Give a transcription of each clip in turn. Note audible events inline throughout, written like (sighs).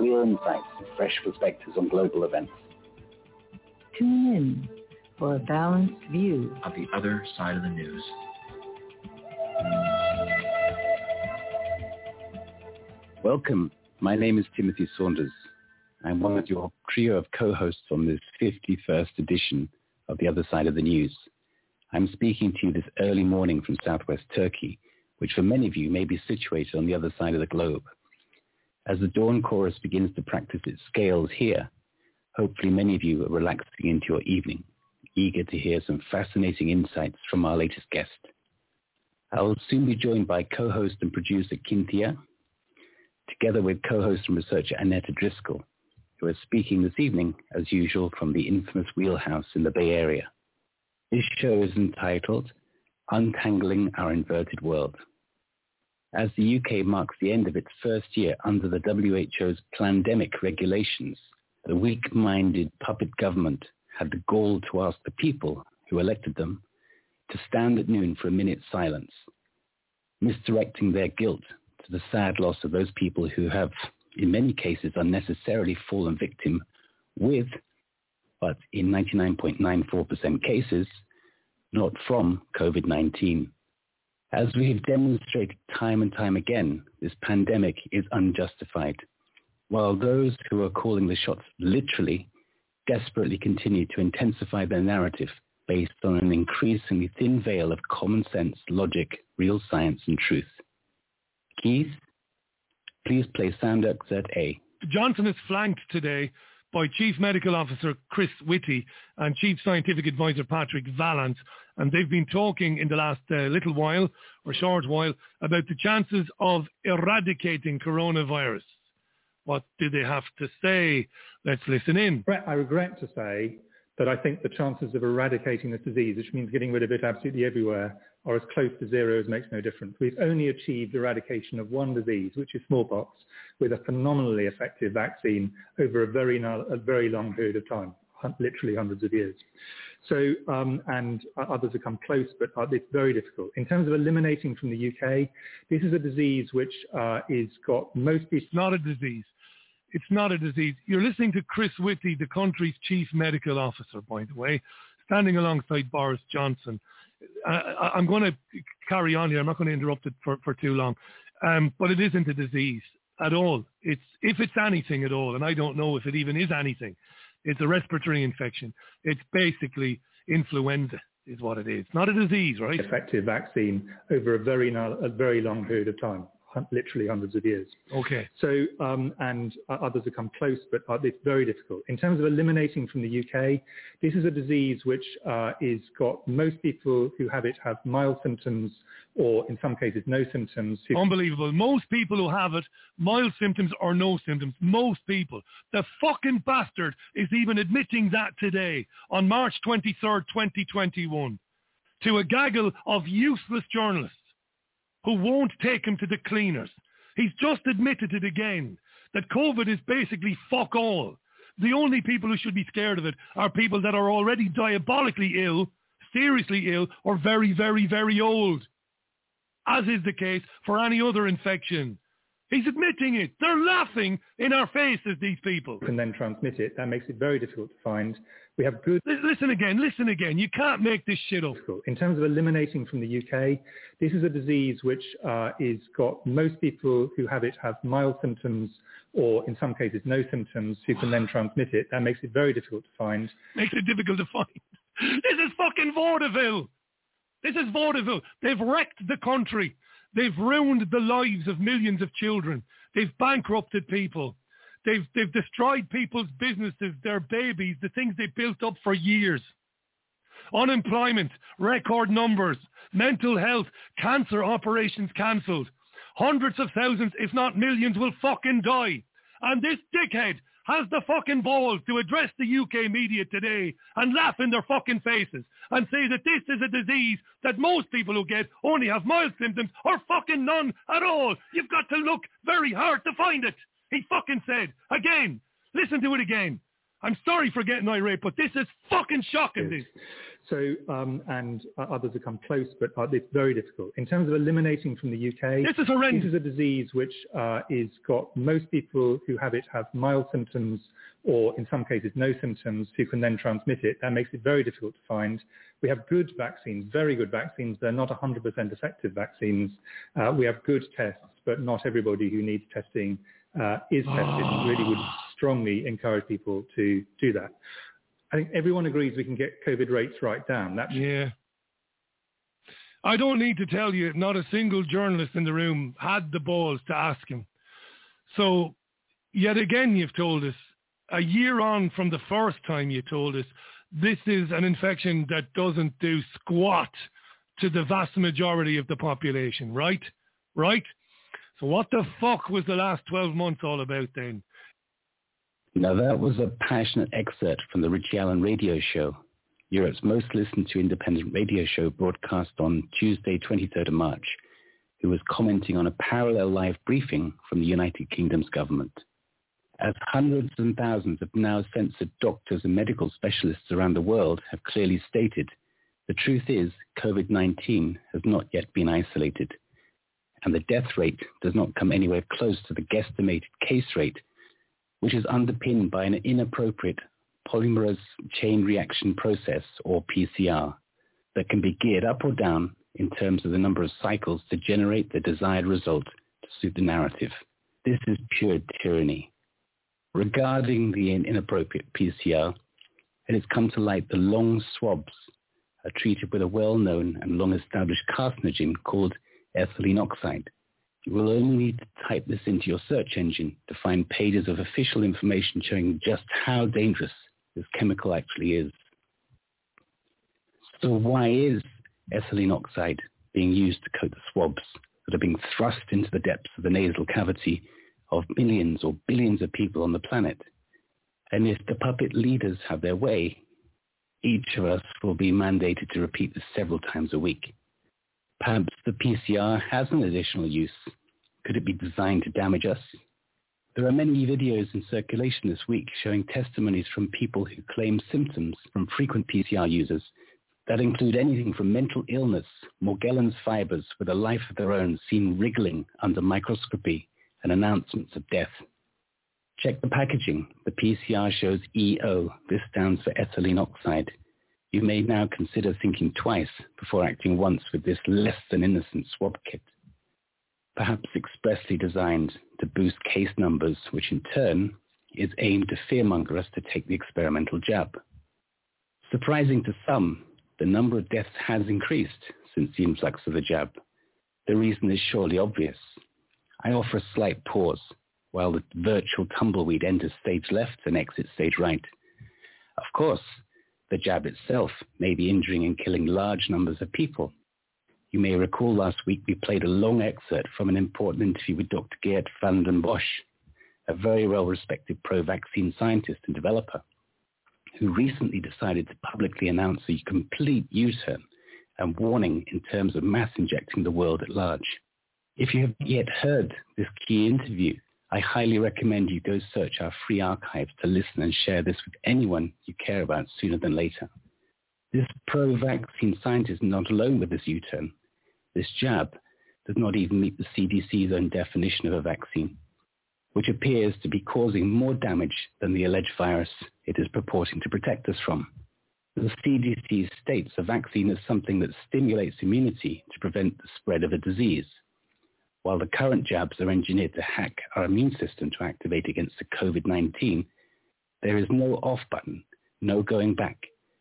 Clear insights and fresh perspectives on global events. Tune in for a balanced view. of the other side of the news. Welcome. My name is Timothy Saunders. I'm one of your trio of co-hosts on this 51st edition of The Other Side of the News. I'm speaking to you this early morning from southwest Turkey, which for many of you may be situated on the other side of the globe. As the dawn chorus begins to practice its scales here, hopefully many of you are relaxing into your evening, eager to hear some fascinating insights from our latest guest. I will soon be joined by co-host and producer Cynthia, together with co-host and researcher Annetta Driscoll, who is speaking this evening, as usual, from the infamous wheelhouse in the Bay Area. This show is entitled Untangling Our Inverted World. As the UK marks the end of its first year under the WHO's pandemic regulations, the weak-minded puppet government had the gall to ask the people who elected them to stand at noon for a minute's silence, misdirecting their guilt to the sad loss of those people who have, in many cases, unnecessarily fallen victim with, but in 99.94% cases, not from COVID-19. As we have demonstrated time and time again, this pandemic is unjustified. While those who are calling the shots literally desperately continue to intensify their narrative based on an increasingly thin veil of common sense, logic, real science, and truth. Keith, please play sound excerpt A. Johnson is flanked today by Chief Medical Officer Chris Whitty and Chief Scientific Advisor Patrick Vallance, and they've been talking in the last uh, little while or short while about the chances of eradicating coronavirus. What do they have to say? Let's listen in. Regret- I regret to say that I think the chances of eradicating this disease, which means getting rid of it absolutely everywhere, are as close to zero as makes no difference. We've only achieved eradication of one disease, which is smallpox, with a phenomenally effective vaccine over a very, a very long period of time, literally hundreds of years. So, um, and others have come close, but uh, it's very difficult. In terms of eliminating from the UK, this is a disease which uh, is got mostly... It's not a disease. It's not a disease. You're listening to Chris Whitty, the country's chief medical officer, by the way, standing alongside Boris Johnson. I, I, I'm going to carry on here. I'm not going to interrupt it for, for too long. Um, but it isn't a disease at all. It's if it's anything at all, and I don't know if it even is anything. It's a respiratory infection. It's basically influenza, is what it is. Not a disease, right? effective vaccine over a very, a very long period of time, literally hundreds of years. Okay. So, um, and uh, others have come close, but uh, it's very difficult. In terms of eliminating from the UK, this is a disease which uh, is got most people who have it have mild symptoms or in some cases no symptoms. Unbelievable. Most people who have it, mild symptoms or no symptoms, most people. The fucking bastard is even admitting that today on March 23rd, 2021 to a gaggle of useless journalists who won't take him to the cleaners. He's just admitted it again that COVID is basically fuck all. The only people who should be scared of it are people that are already diabolically ill, seriously ill, or very, very, very old as is the case for any other infection. He's admitting it. They're laughing in our faces, these people. can then transmit it. That makes it very difficult to find. We have good Li- Listen again, listen again. You can't make this shit up. In terms of eliminating from the UK, this is a disease which uh, is got most people who have it have mild symptoms or in some cases no symptoms who can then transmit it. That makes it very difficult to find. Makes it difficult to find. (laughs) This is fucking vaudeville. This is vaudeville. They've wrecked the country. They've ruined the lives of millions of children. They've bankrupted people. They've, they've destroyed people's businesses, their babies, the things they built up for years. Unemployment, record numbers, mental health, cancer operations cancelled. Hundreds of thousands, if not millions, will fucking die. And this dickhead has the fucking balls to address the UK media today and laugh in their fucking faces and say that this is a disease that most people who get only have mild symptoms or fucking none at all. You've got to look very hard to find it. He fucking said, again, listen to it again. I'm sorry for getting irate, but this is fucking shocking. This. So, um, and uh, others have come close, but uh, it's very difficult. In terms of eliminating from the UK, this is horrendous. This is a disease which uh, is got most people who have it have mild symptoms or in some cases no symptoms who can then transmit it. That makes it very difficult to find. We have good vaccines, very good vaccines. They're not 100% effective vaccines. Uh, we have good tests, but not everybody who needs testing uh, is tested. Really would (sighs) strongly encourage people to do that. I think everyone agrees we can get COVID rates right down. That's yeah. I don't need to tell you, not a single journalist in the room had the balls to ask him. So, yet again, you've told us, a year on from the first time you told us, this is an infection that doesn't do squat to the vast majority of the population, right? Right? So what the fuck was the last 12 months all about then? Now that was a passionate excerpt from the Richie Allen radio show, Europe's most listened to independent radio show broadcast on Tuesday, 23rd of March, who was commenting on a parallel live briefing from the United Kingdom's government. As hundreds and thousands of now censored doctors and medical specialists around the world have clearly stated, the truth is COVID-19 has not yet been isolated and the death rate does not come anywhere close to the guesstimated case rate, which is underpinned by an inappropriate polymerase chain reaction process, or PCR, that can be geared up or down in terms of the number of cycles to generate the desired result to suit the narrative. This is pure tyranny. Regarding the inappropriate PCR, it has come to light the long swabs are treated with a well-known and long-established carcinogen called ethylene oxide. You will only need to type this into your search engine to find pages of official information showing just how dangerous this chemical actually is. So why is ethylene oxide being used to coat the swabs that are being thrust into the depths of the nasal cavity of millions or billions of people on the planet? And if the puppet leaders have their way, each of us will be mandated to repeat this several times a week. Perhaps the PCR has an additional use. Could it be designed to damage us? There are many videos in circulation this week showing testimonies from people who claim symptoms from frequent PCR users that include anything from mental illness, Morgellons fibers with a life of their own seen wriggling under microscopy and announcements of death. Check the packaging. The PCR shows EO. This stands for ethylene oxide you may now consider thinking twice before acting once with this less than innocent swab kit. Perhaps expressly designed to boost case numbers, which in turn is aimed to fearmonger us to take the experimental jab. Surprising to some, the number of deaths has increased since the influx of the jab. The reason is surely obvious. I offer a slight pause while the virtual tumbleweed enters stage left and exits stage right. Of course, the jab itself may be injuring and killing large numbers of people. You may recall last week we played a long excerpt from an important interview with Dr. Geert Vanden Bossche, a very well-respected pro-vaccine scientist and developer, who recently decided to publicly announce a complete U-turn and warning in terms of mass injecting the world at large. If you have yet heard this key interview, I highly recommend you go search our free archives to listen and share this with anyone you care about sooner than later. This pro-vaccine scientist is not alone with this U-turn. This jab does not even meet the CDC's own definition of a vaccine, which appears to be causing more damage than the alleged virus it is purporting to protect us from. The CDC states a vaccine is something that stimulates immunity to prevent the spread of a disease while the current jabs are engineered to hack our immune system to activate against the COVID-19, there is no off button, no going back.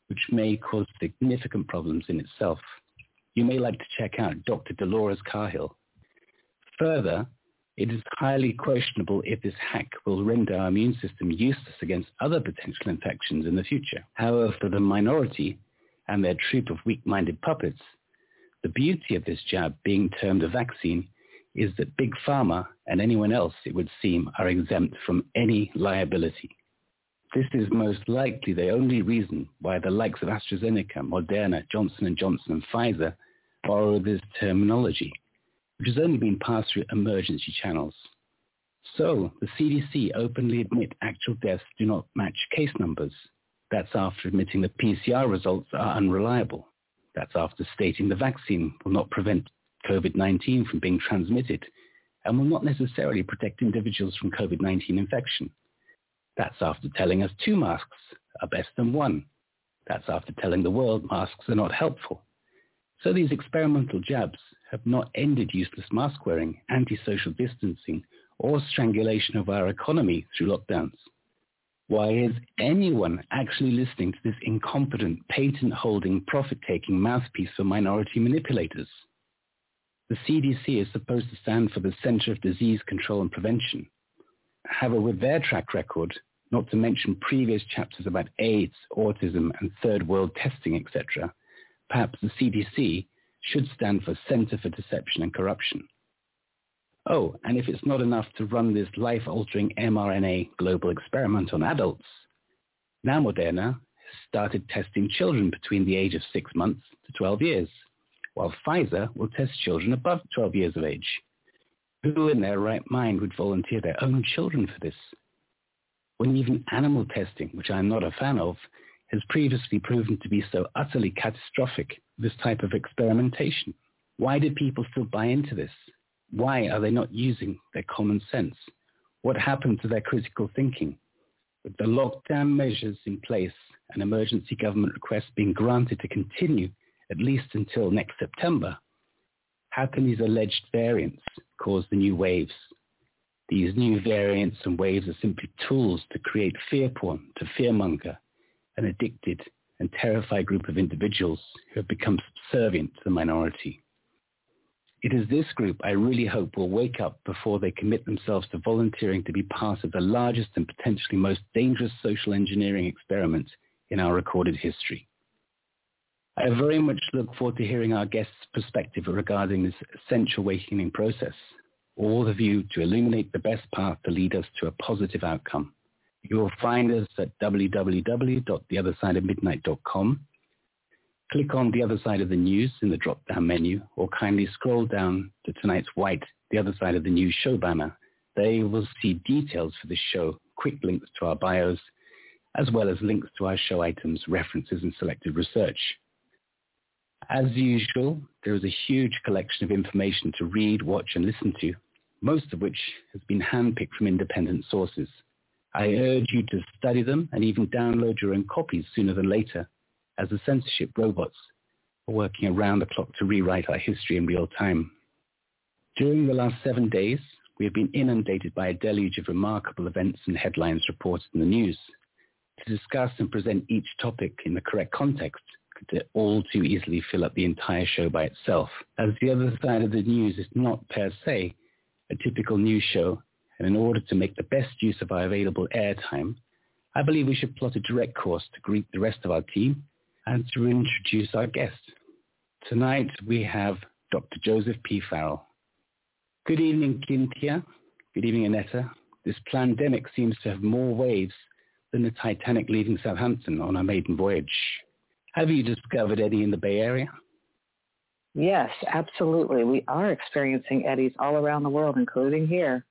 which may cause significant problems in itself. You may like to check out Dr. Dolores Cahill. Further, it is highly questionable if this hack will render our immune system useless against other potential infections in the future. However, for the minority and their troop of weak-minded puppets, the beauty of this jab being termed a vaccine is that Big Pharma and anyone else, it would seem, are exempt from any liability. This is most likely the only reason why the likes of AstraZeneca, Moderna, Johnson & Johnson, and Pfizer borrow this terminology which has only been passed through emergency channels. So the CDC openly admit actual deaths do not match case numbers. That's after admitting the PCR results are unreliable. That's after stating the vaccine will not prevent COVID-19 from being transmitted and will not necessarily protect individuals from COVID-19 infection. That's after telling us two masks are best than one. That's after telling the world masks are not helpful. So these experimental jabs have not ended useless mask wearing, anti-social distancing, or strangulation of our economy through lockdowns. Why is anyone actually listening to this incompetent, patent-holding, profit-taking mouthpiece for minority manipulators? The CDC is supposed to stand for the Center of Disease Control and Prevention. However, with their track record, not to mention previous chapters about AIDS, autism, and third world testing, etc., perhaps the CDC should stand for Center for Deception and Corruption. Oh, and if it's not enough to run this life-altering mRNA global experiment on adults, now Moderna has started testing children between the age of 6 months to 12 years, while Pfizer will test children above 12 years of age. Who in their right mind would volunteer their own children for this? When even animal testing, which I'm not a fan of, has previously proven to be so utterly catastrophic, this type of experimentation? Why do people still buy into this? Why are they not using their common sense? What happened to their critical thinking? With the lockdown measures in place and emergency government requests being granted to continue at least until next September, how can these alleged variants cause the new waves? These new variants and waves are simply tools to create fear porn, to fearmonger, an addicted and terrified group of individuals who have become subservient to the minority. It is this group I really hope will wake up before they commit themselves to volunteering to be part of the largest and potentially most dangerous social engineering experiment in our recorded history. I very much look forward to hearing our guests' perspective regarding this essential awakening process, all the view to illuminate the best path to lead us to a positive outcome. You will find us at www.theothersideofmidnight.com. Click on The Other Side of the News in the drop-down menu or kindly scroll down to tonight's white The Other Side of the News show banner. There you will see details for this show, quick links to our bios, as well as links to our show items, references, and selected research. As usual, there is a huge collection of information to read, watch, and listen to, most of which has been handpicked from independent sources. I urge you to study them and even download your own copies sooner than later, as the censorship robots are working around the clock to rewrite our history in real time. During the last seven days, we have been inundated by a deluge of remarkable events and headlines reported in the news. To discuss and present each topic in the correct context could all too easily fill up the entire show by itself, as the other side of the news is not per se a typical news show and in order to make the best use of our available airtime, I believe we should plot a direct course to greet the rest of our team and to introduce our guest. Tonight we have Dr. Joseph P. Farrell. Good evening, Cynthia. Good evening, Annetta. This pandemic seems to have more waves than the Titanic leaving Southampton on her maiden voyage. Have you discovered any in the Bay Area? Yes, absolutely. We are experiencing eddies all around the world, including here.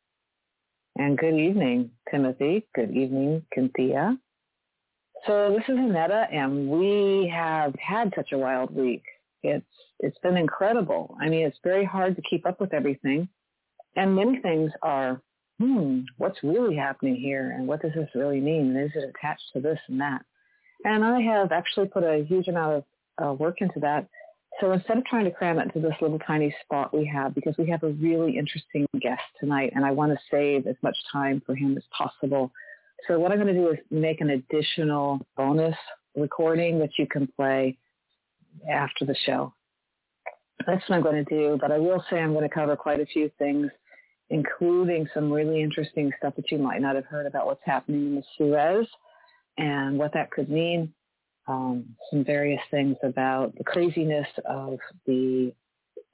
And good evening, Timothy. Good evening, Cynthia. So this is Annetta, and we have had such a wild week. It's it's been incredible. I mean, it's very hard to keep up with everything, and many things are, hmm, what's really happening here, and what does this really mean? Is it attached to this and that? And I have actually put a huge amount of uh, work into that so instead of trying to cram it into this little tiny spot we have, because we have a really interesting guest tonight, and I want to save as much time for him as possible. So what I'm going to do is make an additional bonus recording that you can play after the show. That's what I'm going to do, but I will say I'm going to cover quite a few things, including some really interesting stuff that you might not have heard about what's happening in the Suez and what that could mean. Um, some various things about the craziness of the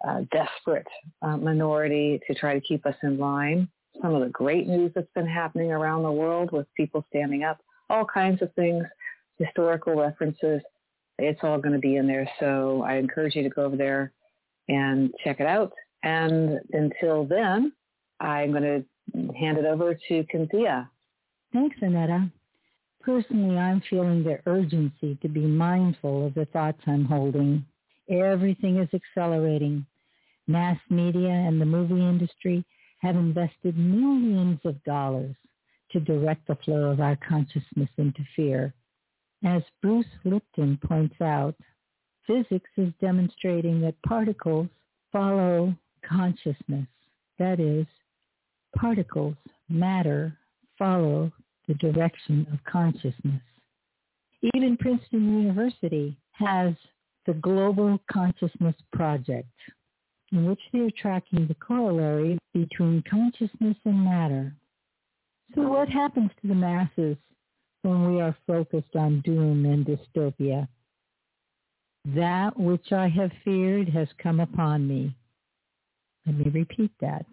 uh, desperate uh, minority to try to keep us in line. Some of the great news that's been happening around the world with people standing up, all kinds of things, historical references. It's all going to be in there. So I encourage you to go over there and check it out. And until then, I'm going to hand it over to Cynthia. Thanks, Annetta. Personally, I'm feeling the urgency to be mindful of the thoughts I'm holding. Everything is accelerating. Mass media and the movie industry have invested millions of dollars to direct the flow of our consciousness into fear. As Bruce Lipton points out, physics is demonstrating that particles follow consciousness. That is, particles, matter, follow the direction of consciousness. Even Princeton University has the Global Consciousness Project, in which they are tracking the corollary between consciousness and matter. So what happens to the masses when we are focused on doom and dystopia? That which I have feared has come upon me. Let me repeat that.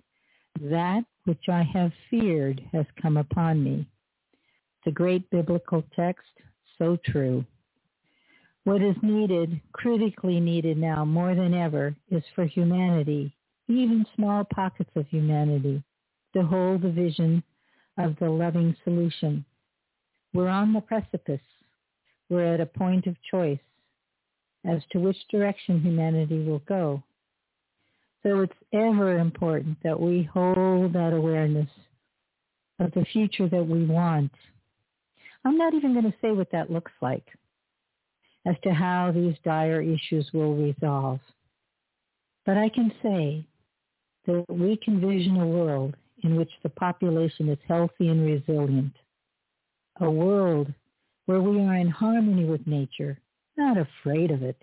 That which I have feared has come upon me. The great biblical text, so true. What is needed, critically needed now more than ever, is for humanity, even small pockets of humanity, to hold the vision of the loving solution. We're on the precipice. We're at a point of choice as to which direction humanity will go. So it's ever important that we hold that awareness of the future that we want. I'm not even going to say what that looks like as to how these dire issues will resolve. But I can say that we can vision a world in which the population is healthy and resilient, a world where we are in harmony with nature, not afraid of it,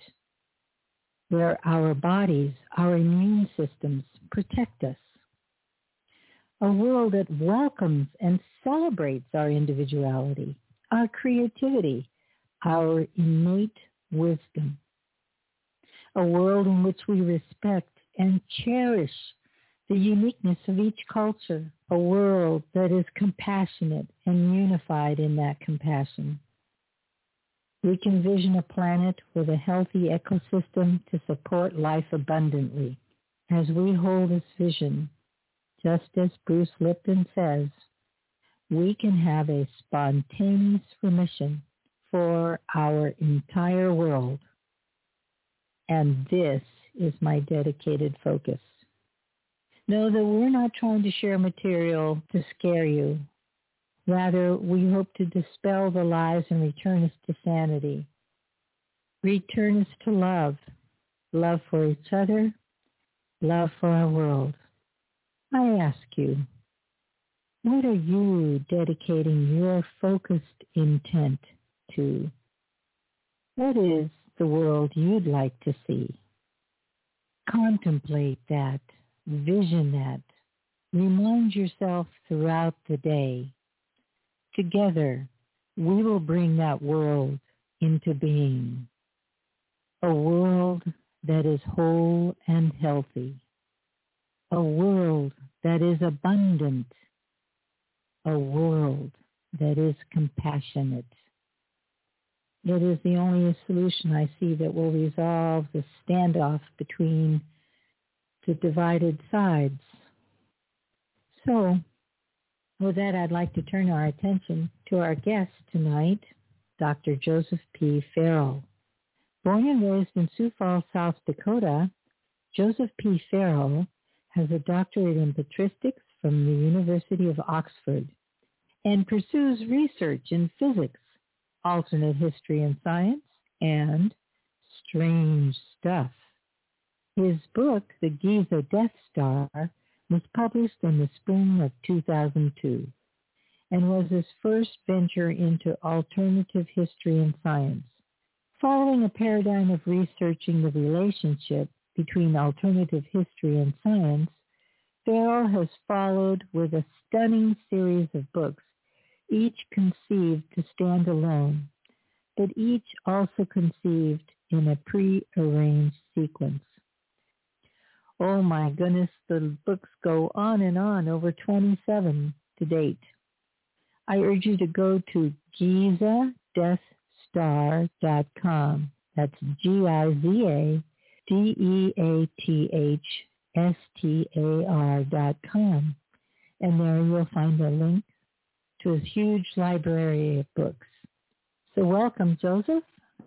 where our bodies, our immune systems protect us, a world that welcomes and celebrates our individuality, our creativity, our innate wisdom. A world in which we respect and cherish the uniqueness of each culture. A world that is compassionate and unified in that compassion. We can vision a planet with a healthy ecosystem to support life abundantly. As we hold this vision, just as Bruce Lipton says, we can have a spontaneous remission for our entire world. And this is my dedicated focus. Know that we're not trying to share material to scare you. Rather, we hope to dispel the lies and return us to sanity. Return us to love, love for each other, love for our world. I ask you, what are you dedicating your focused intent to what is the world you'd like to see. Contemplate that, vision that, remind yourself throughout the day. Together, we will bring that world into being. A world that is whole and healthy. A world that is abundant. A world that is compassionate. It is the only solution I see that will resolve the standoff between the divided sides. So with that, I'd like to turn our attention to our guest tonight, Dr. Joseph P. Farrell. Born and raised in Sioux Falls, South Dakota, Joseph P. Farrell has a doctorate in patristics from the University of Oxford and pursues research in physics alternate history and science, and strange stuff. His book, The Giza Death Star, was published in the spring of 2002 and was his first venture into alternative history and science. Following a paradigm of researching the relationship between alternative history and science, Farrell has followed with a stunning series of books, each conceived to stand alone, but each also conceived in a pre-arranged sequence. Oh my goodness, the books go on and on, over 27 to date. I urge you to go to Giza Death star.com. That's G-I-Z-A-D-E-A-T-H-S-T-A-R dot com. And there you'll find a link to his huge library of books. So welcome, Joseph.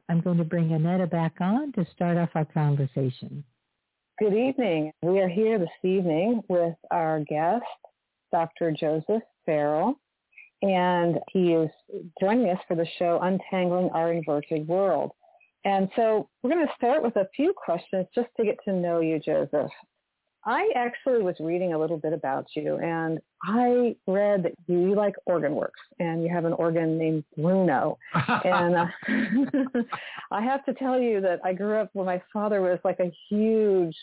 I'm going to bring Annetta back on to start off our conversation. Good evening. We are here this evening with our guest, Dr. Joseph Farrell and he is joining us for the show Untangling Our Inverted World. And so we're going to start with a few questions just to get to know you, Joseph. I actually was reading a little bit about you, and I read that you like organ works, and you have an organ named Bruno. and uh, (laughs) I have to tell you that I grew up when my father was like a huge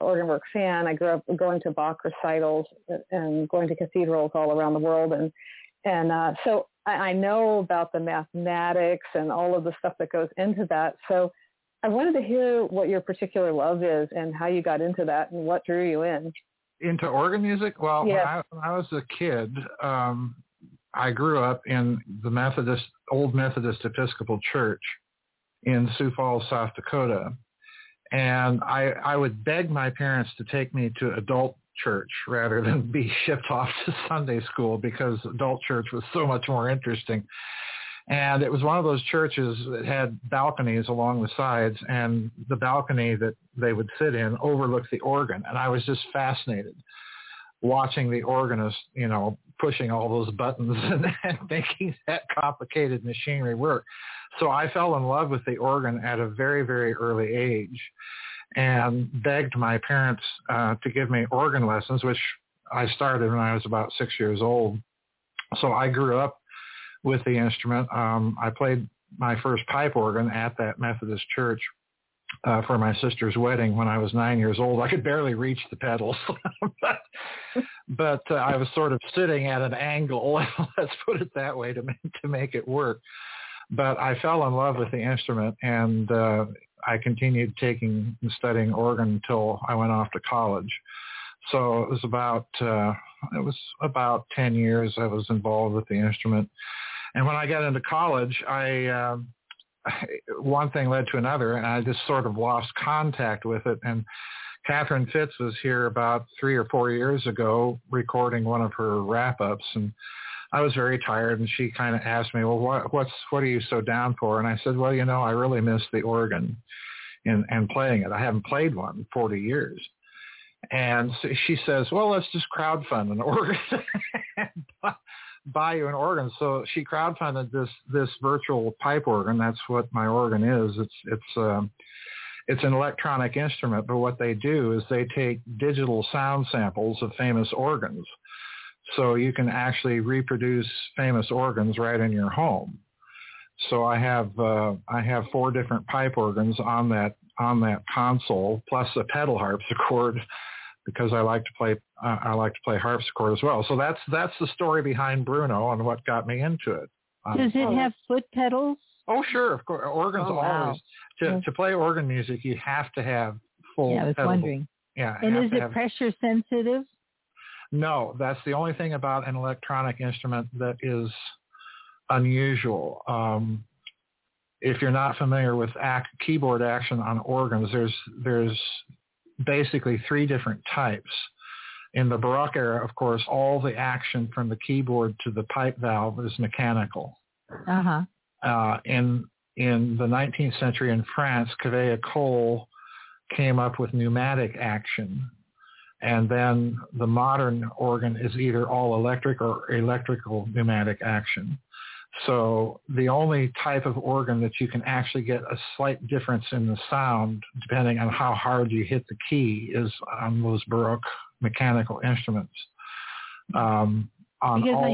organ work fan. I grew up going to Bach recitals and going to cathedrals all around the world, and and uh, so I, I know about the mathematics and all of the stuff that goes into that. So I wanted to hear what your particular love is and how you got into that and what drew you in. Into organ music? Well, when, I, when I was a kid, um, I grew up in the Methodist, old Methodist Episcopal Church in Sioux Falls, South Dakota. And I, I would beg my parents to take me to adult church rather than be (laughs) shipped off to Sunday school because adult church was so much more interesting. And it was one of those churches that had balconies along the sides and the balcony that they would sit in overlooked the organ. And I was just fascinated watching the organist, you know, pushing all those buttons and, (laughs) and making that complicated machinery work. So I fell in love with the organ at a very, very early age and begged my parents uh, to give me organ lessons, which I started when I was about six years old. So I grew up with the instrument. Um, I played my first pipe organ at that Methodist church uh, for my sister's wedding when I was nine years old. I could barely reach the pedals, (laughs) but, but uh, I was sort of sitting at an angle. (laughs) Let's put it that way to make, to make it work. But I fell in love with the instrument, and uh, I continued taking and studying organ until I went off to college. So it was about uh, it was about ten years I was involved with the instrument, and when I got into college, I uh, one thing led to another, and I just sort of lost contact with it. And Catherine Fitts was here about three or four years ago recording one of her wrap-ups, and I was very tired, and she kind of asked me, "Well, what, what's what are you so down for?" And I said, "Well, you know, I really miss the organ, and and playing it. I haven't played one in 40 years." And she says, "Well, let's just crowdfund an (laughs) organ, (laughs) buy you an organ." So she crowdfunded this this virtual pipe organ. That's what my organ is. It's it's um, it's an electronic instrument, but what they do is they take digital sound samples of famous organs so you can actually reproduce famous organs right in your home. So I have uh, I have four different pipe organs on that on that console, plus a pedal harpsichord, because I like to play uh, I like to play harpsichord as well. So that's that's the story behind Bruno and what got me into it. Um, Does it have foot pedals? Oh sure, of course. Organs oh, wow. always to to play organ music you have to have full. Yeah, I was pedal. wondering. Yeah. And is it have, pressure sensitive? No, that's the only thing about an electronic instrument that is unusual. Um, if you're not familiar with act, keyboard action on organs, there's there's basically three different types. In the Baroque era, of course, all the action from the keyboard to the pipe valve is mechanical. Uh-huh. Uh, in in the 19th century in France, Cavaillé-Coll came up with pneumatic action, and then the modern organ is either all electric or electrical pneumatic action. So the only type of organ that you can actually get a slight difference in the sound, depending on how hard you hit the key, is on those Baroque mechanical instruments. Um, on, all,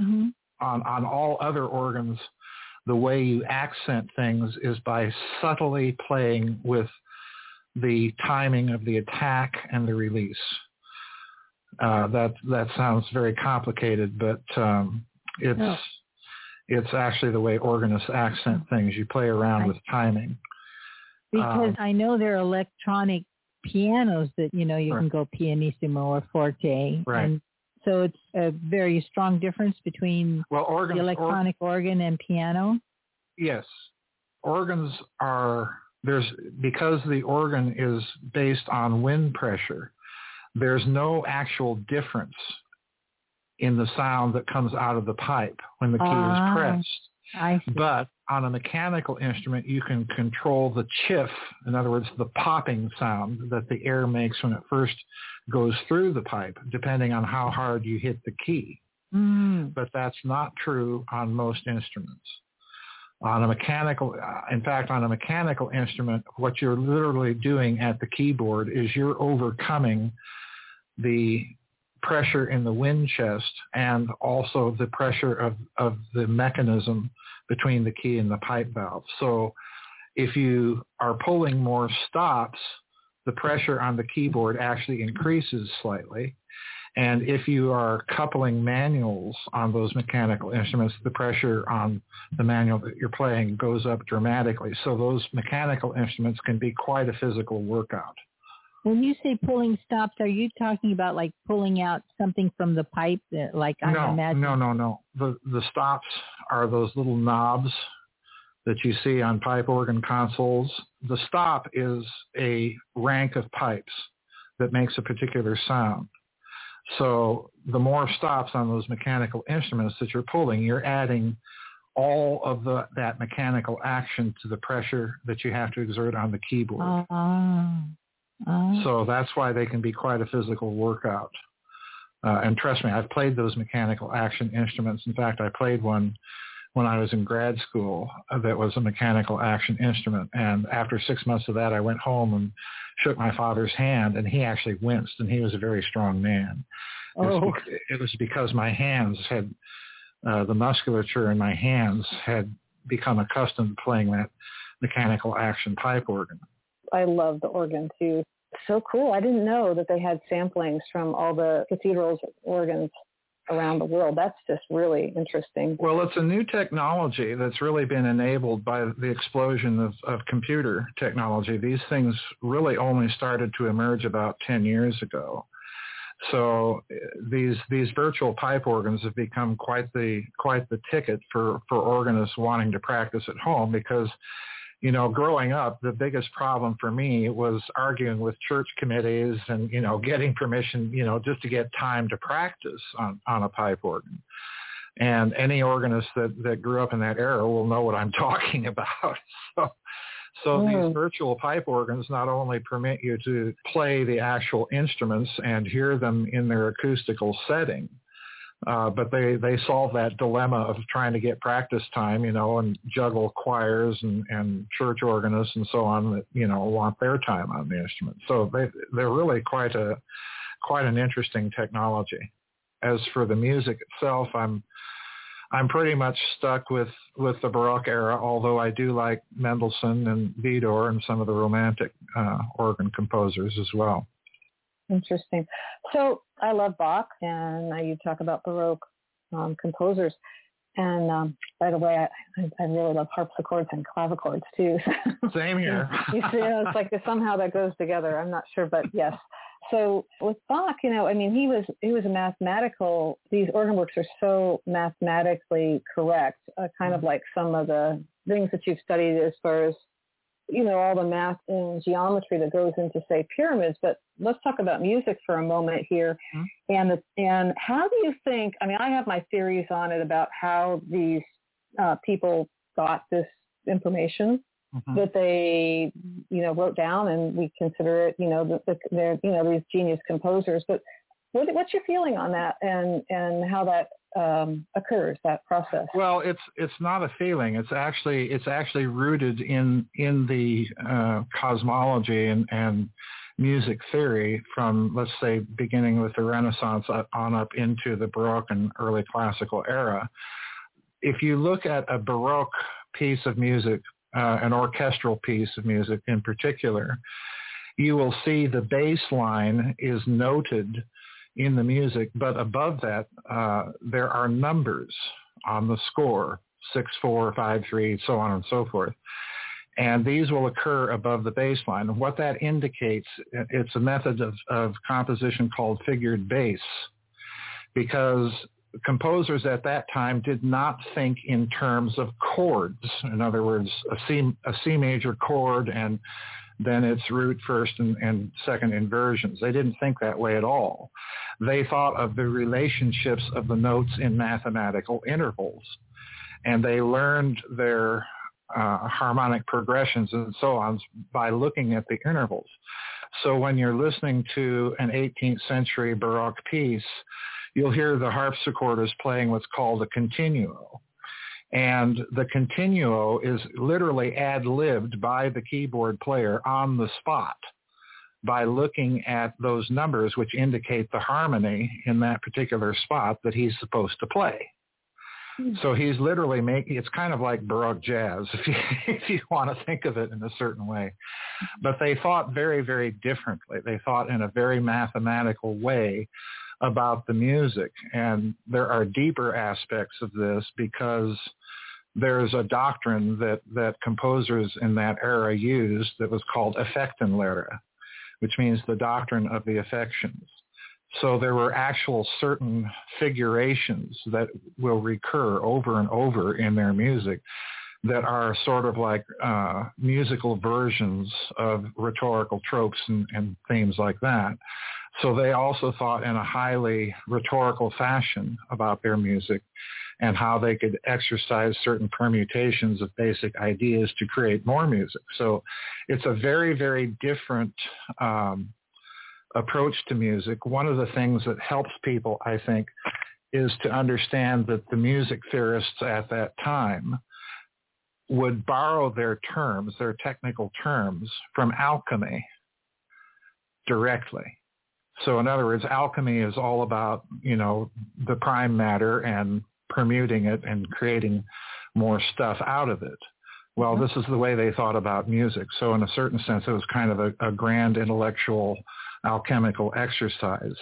mm-hmm. on, on all other organs, the way you accent things is by subtly playing with the timing of the attack and the release. Uh, that that sounds very complicated, but um, it's no. it's actually the way organists accent things. You play around I, with timing. Because um, I know there are electronic pianos that you know you right. can go pianissimo or forte, right. and so it's a very strong difference between well, organ, the electronic or, organ and piano. Yes, organs are there's because the organ is based on wind pressure. There's no actual difference in the sound that comes out of the pipe when the key is ah, pressed. But on a mechanical instrument, you can control the chiff, in other words, the popping sound that the air makes when it first goes through the pipe, depending on how hard you hit the key. Mm. But that's not true on most instruments. On a mechanical, uh, in fact, on a mechanical instrument, what you're literally doing at the keyboard is you're overcoming the pressure in the wind chest and also the pressure of, of the mechanism between the key and the pipe valve. So if you are pulling more stops, the pressure on the keyboard actually increases slightly. And if you are coupling manuals on those mechanical instruments, the pressure on the manual that you're playing goes up dramatically. So those mechanical instruments can be quite a physical workout. When you say pulling stops, are you talking about like pulling out something from the pipe? That, like I no, imagine. No, no, no. The the stops are those little knobs that you see on pipe organ consoles. The stop is a rank of pipes that makes a particular sound. So the more stops on those mechanical instruments that you're pulling, you're adding all of the, that mechanical action to the pressure that you have to exert on the keyboard. Uh, uh, so that's why they can be quite a physical workout. Uh, and trust me, I've played those mechanical action instruments. In fact, I played one when I was in grad school that was a mechanical action instrument. And after six months of that, I went home and shook my father's hand, and he actually winced, and he was a very strong man. Oh. It, was, oh. it was because my hands had, uh, the musculature in my hands had become accustomed to playing that mechanical action pipe organ. I love the organ too. So cool. I didn't know that they had samplings from all the cathedrals organs around the world. That's just really interesting. Well, it's a new technology that's really been enabled by the explosion of, of computer technology. These things really only started to emerge about 10 years ago. So uh, these these virtual pipe organs have become quite the quite the ticket for, for organists wanting to practice at home because you know, growing up, the biggest problem for me was arguing with church committees and, you know, getting permission, you know, just to get time to practice on, on a pipe organ. And any organist that, that grew up in that era will know what I'm (laughs) talking about. So, so mm. these virtual pipe organs not only permit you to play the actual instruments and hear them in their acoustical setting, uh, but they, they solve that dilemma of trying to get practice time, you know, and juggle choirs and, and church organists and so on that, you know, want their time on the instrument. So they, they're really quite a, quite an interesting technology. As for the music itself, I'm, I'm pretty much stuck with, with the Baroque era, although I do like Mendelssohn and Widor and some of the romantic uh, organ composers as well. Interesting. So I love Bach, and you talk about Baroque um, composers. And um, by the way, I, I really love harpsichords and clavichords too. (laughs) Same here. you see, it's like somehow that goes together. I'm not sure, but yes. So with Bach, you know, I mean, he was he was a mathematical. These organ works are so mathematically correct, uh, kind of mm-hmm. like some of the things that you've studied as far as you know, all the math and geometry that goes into, say, pyramids. But let's talk about music for a moment here. Mm-hmm. And, the, and how do you think, I mean, I have my theories on it about how these uh, people got this information mm-hmm. that they, you know, wrote down and we consider it, you know, the, the, they're, you know, these genius composers. But what, what's your feeling on that and, and how that um, occurs that process? Well, it's it's not a feeling. It's actually it's actually rooted in in the uh, cosmology and, and music theory from let's say beginning with the Renaissance on up into the Baroque and early classical era. if you look at a Baroque piece of music, uh, an orchestral piece of music in particular, you will see the bass line is noted in the music, but above that, uh, there are numbers on the score, six, four, five, three, so on and so forth. And these will occur above the bass line. What that indicates, it's a method of, of composition called figured bass, because composers at that time did not think in terms of chords. In other words, a C, a C major chord and then its root first and, and second inversions. They didn't think that way at all. They thought of the relationships of the notes in mathematical intervals. And they learned their uh, harmonic progressions and so on by looking at the intervals. So when you're listening to an 18th century Baroque piece, you'll hear the harpsichordist playing what's called a continuo. And the continuo is literally ad-libbed by the keyboard player on the spot by looking at those numbers which indicate the harmony in that particular spot that he's supposed to play. Hmm. So he's literally making, it's kind of like Baroque jazz, (laughs) if you, if you want to think of it in a certain way. But they thought very, very differently. They thought in a very mathematical way about the music. And there are deeper aspects of this because there's a doctrine that, that composers in that era used that was called Affektenlehre, which means the doctrine of the affections. So there were actual certain figurations that will recur over and over in their music that are sort of like uh, musical versions of rhetorical tropes and, and themes like that. So they also thought in a highly rhetorical fashion about their music and how they could exercise certain permutations of basic ideas to create more music. So it's a very, very different um, approach to music. One of the things that helps people, I think, is to understand that the music theorists at that time would borrow their terms, their technical terms, from alchemy directly. So in other words, alchemy is all about, you know, the prime matter and permuting it and creating more stuff out of it. Well, mm-hmm. this is the way they thought about music. So in a certain sense, it was kind of a, a grand intellectual alchemical exercise.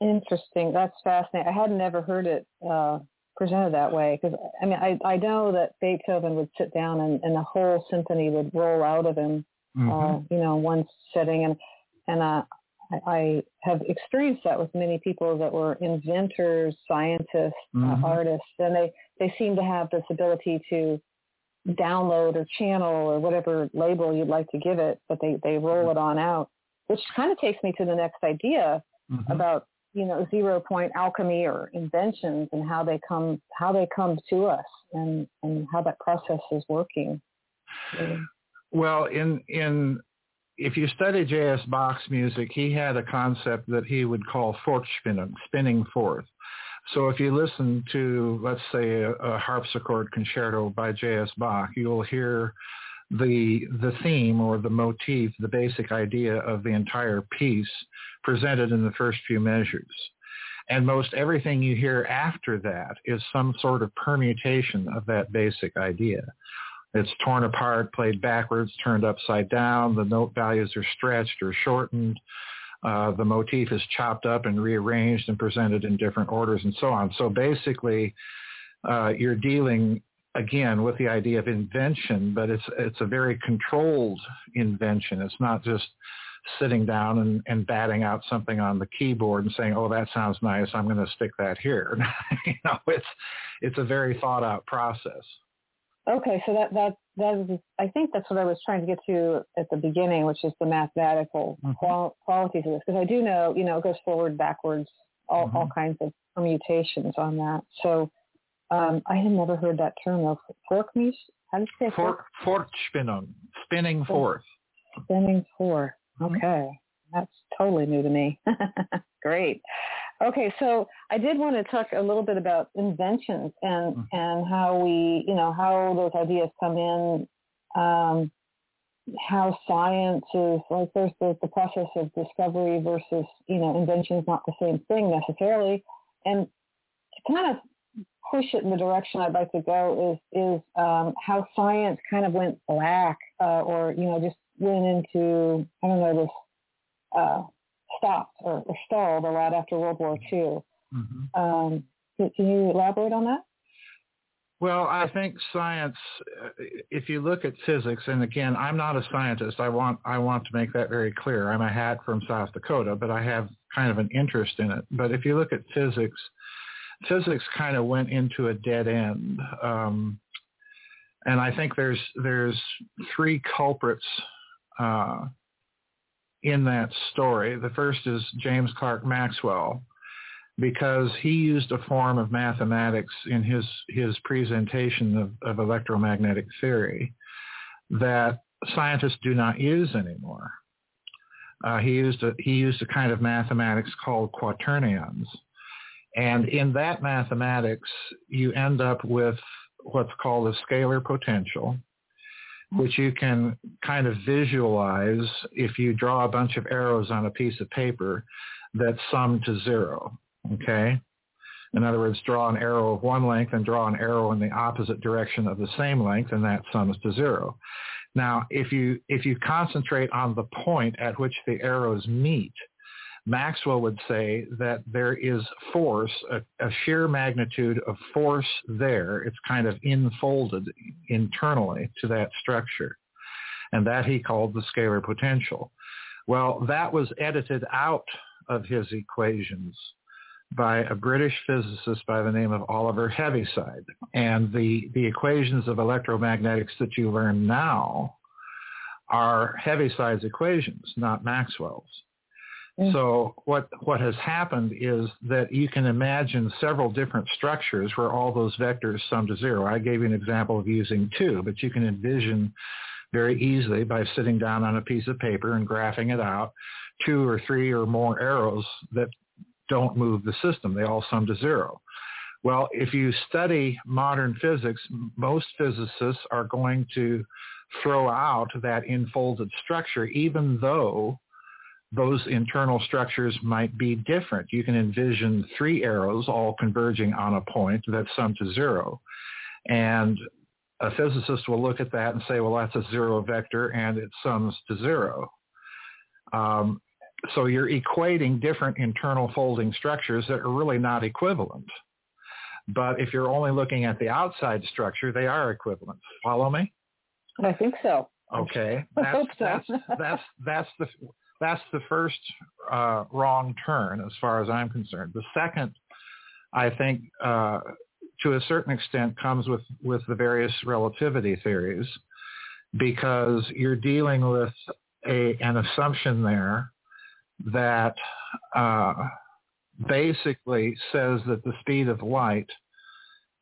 Interesting. That's fascinating. I had never heard it uh, presented that way because I mean I I know that Beethoven would sit down and, and the whole symphony would roll out of him, mm-hmm. uh, you know, in one sitting and and uh, I have experienced that with many people that were inventors, scientists, uh, mm-hmm. uh, artists, and they, they seem to have this ability to download or channel or whatever label you'd like to give it, but they, they roll it on out, which kind of takes me to the next idea mm-hmm. about, you know, zero point alchemy or inventions and how they come, how they come to us and, and how that process is working. Well, in, in if you study J.S. Bach's music, he had a concept that he would call Fortspinnen, spinning forth. So if you listen to, let's say, a, a harpsichord concerto by J.S. Bach, you'll hear the the theme or the motif, the basic idea of the entire piece presented in the first few measures. And most everything you hear after that is some sort of permutation of that basic idea. It's torn apart, played backwards, turned upside down. The note values are stretched or shortened. Uh, the motif is chopped up and rearranged and presented in different orders and so on. So basically, uh, you're dealing again with the idea of invention, but it's it's a very controlled invention. It's not just sitting down and, and batting out something on the keyboard and saying, "Oh, that sounds nice. I'm going to stick that here." (laughs) you know, it's it's a very thought out process. Okay, so that that that is, I think that's what I was trying to get to at the beginning, which is the mathematical mm-hmm. qual- qualities of this, because I do know, you know, it goes forward, backwards, all mm-hmm. all kinds of permutations on that. So um, I had never heard that term of fork music. How do you say fork? Fork spinning, spinning forth. Spinning forth. Mm-hmm. Okay, mm-hmm. that's totally new to me. (laughs) Great. Okay, so I did want to talk a little bit about inventions and mm-hmm. and how we, you know, how those ideas come in, um, how science is like there's the, the process of discovery versus, you know, invention is not the same thing necessarily, and to kind of push it in the direction I'd like to go is is um, how science kind of went black, uh, or you know, just went into I don't know this uh, stopped or, or stalled a lot after World War II. Mm-hmm. Um, can, can you elaborate on that? Well, I think science. Uh, if you look at physics, and again, I'm not a scientist. I want I want to make that very clear. I'm a hat from South Dakota, but I have kind of an interest in it. But if you look at physics, physics kind of went into a dead end. Um, and I think there's there's three culprits uh, in that story. The first is James Clerk Maxwell, because he used a form of mathematics in his his presentation of, of electromagnetic theory that scientists do not use anymore. Uh, he used a he used a kind of mathematics called quaternions, and in that mathematics, you end up with what's called a scalar potential, which you can kind of visualize if you draw a bunch of arrows on a piece of paper that sum to zero. Okay? In other words, draw an arrow of one length and draw an arrow in the opposite direction of the same length, and that sums to zero. Now, if you if you concentrate on the point at which the arrows meet, Maxwell would say that there is force, a, a, sheer magnitude of force there. It's kind of infolded internally to that structure. And that he called the scalar potential. Well, that was edited out of his equations by a British physicist by the name of Oliver Heaviside. And the, the equations of electromagnetics that you learn now are Heaviside's equations, not Maxwell's. So what what has happened is that you can imagine several different structures where all those vectors sum to zero. I gave you an example of using two, but you can envision very easily by sitting down on a piece of paper and graphing it out, two or three or more arrows that don't move the system. They all sum to zero. Well, if you study modern physics, most physicists are going to throw out that infolded structure, even though those internal structures might be different. You can envision three arrows all converging on a point that sum to zero. And a physicist will look at that and say, well, that's a zero vector and it sums to zero. Um, so you're equating different internal folding structures that are really not equivalent. But if you're only looking at the outside structure, they are equivalent. Follow me? I think so. Okay, (laughs) that's so. that's that's that's the that's the first uh, wrong turn as far as I'm concerned. The second, I think, uh, to a certain extent, comes with with the various relativity theories, because you're dealing with a an assumption there that uh, basically says that the speed of light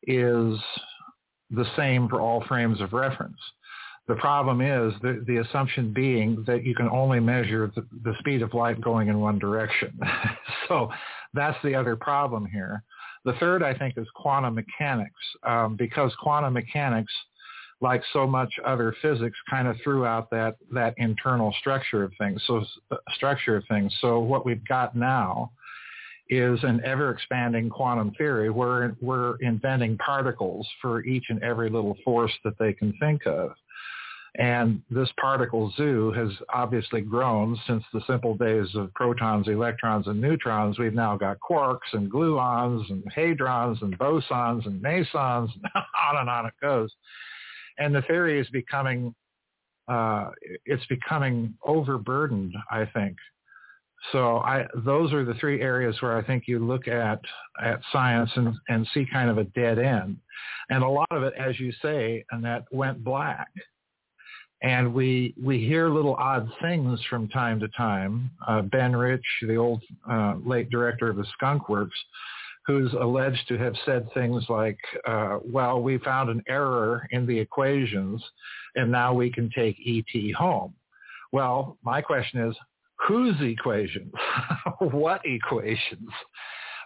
is the same for all frames of reference. The problem is the, the assumption being that you can only measure the, the speed of light going in one direction. (laughs) so that's the other problem here. The third, I think, is quantum mechanics, um, because quantum mechanics, like so much other physics, kind of threw out that that internal structure of things. So uh, structure of things. So what we've got now is an ever-expanding quantum theory. We're we're inventing particles for each and every little force that they can think of. And this particle zoo has obviously grown since the simple days of protons, electrons, and neutrons. We've now got quarks and gluons and hadrons and bosons and mesons, and (laughs) on and on it goes. And the theory is becoming, uh, it's becoming overburdened, I think. So I, those are the three areas where I think you look at at science and, and see kind of a dead end. And a lot of it, as you say, and that went black and we we hear little odd things from time to time. Uh, ben Rich, the old uh, late director of the Skunk Works, who's alleged to have said things like, uh, "Well, we found an error in the equations, and now we can take ET home." Well, my question is, whose equations? (laughs) what equations?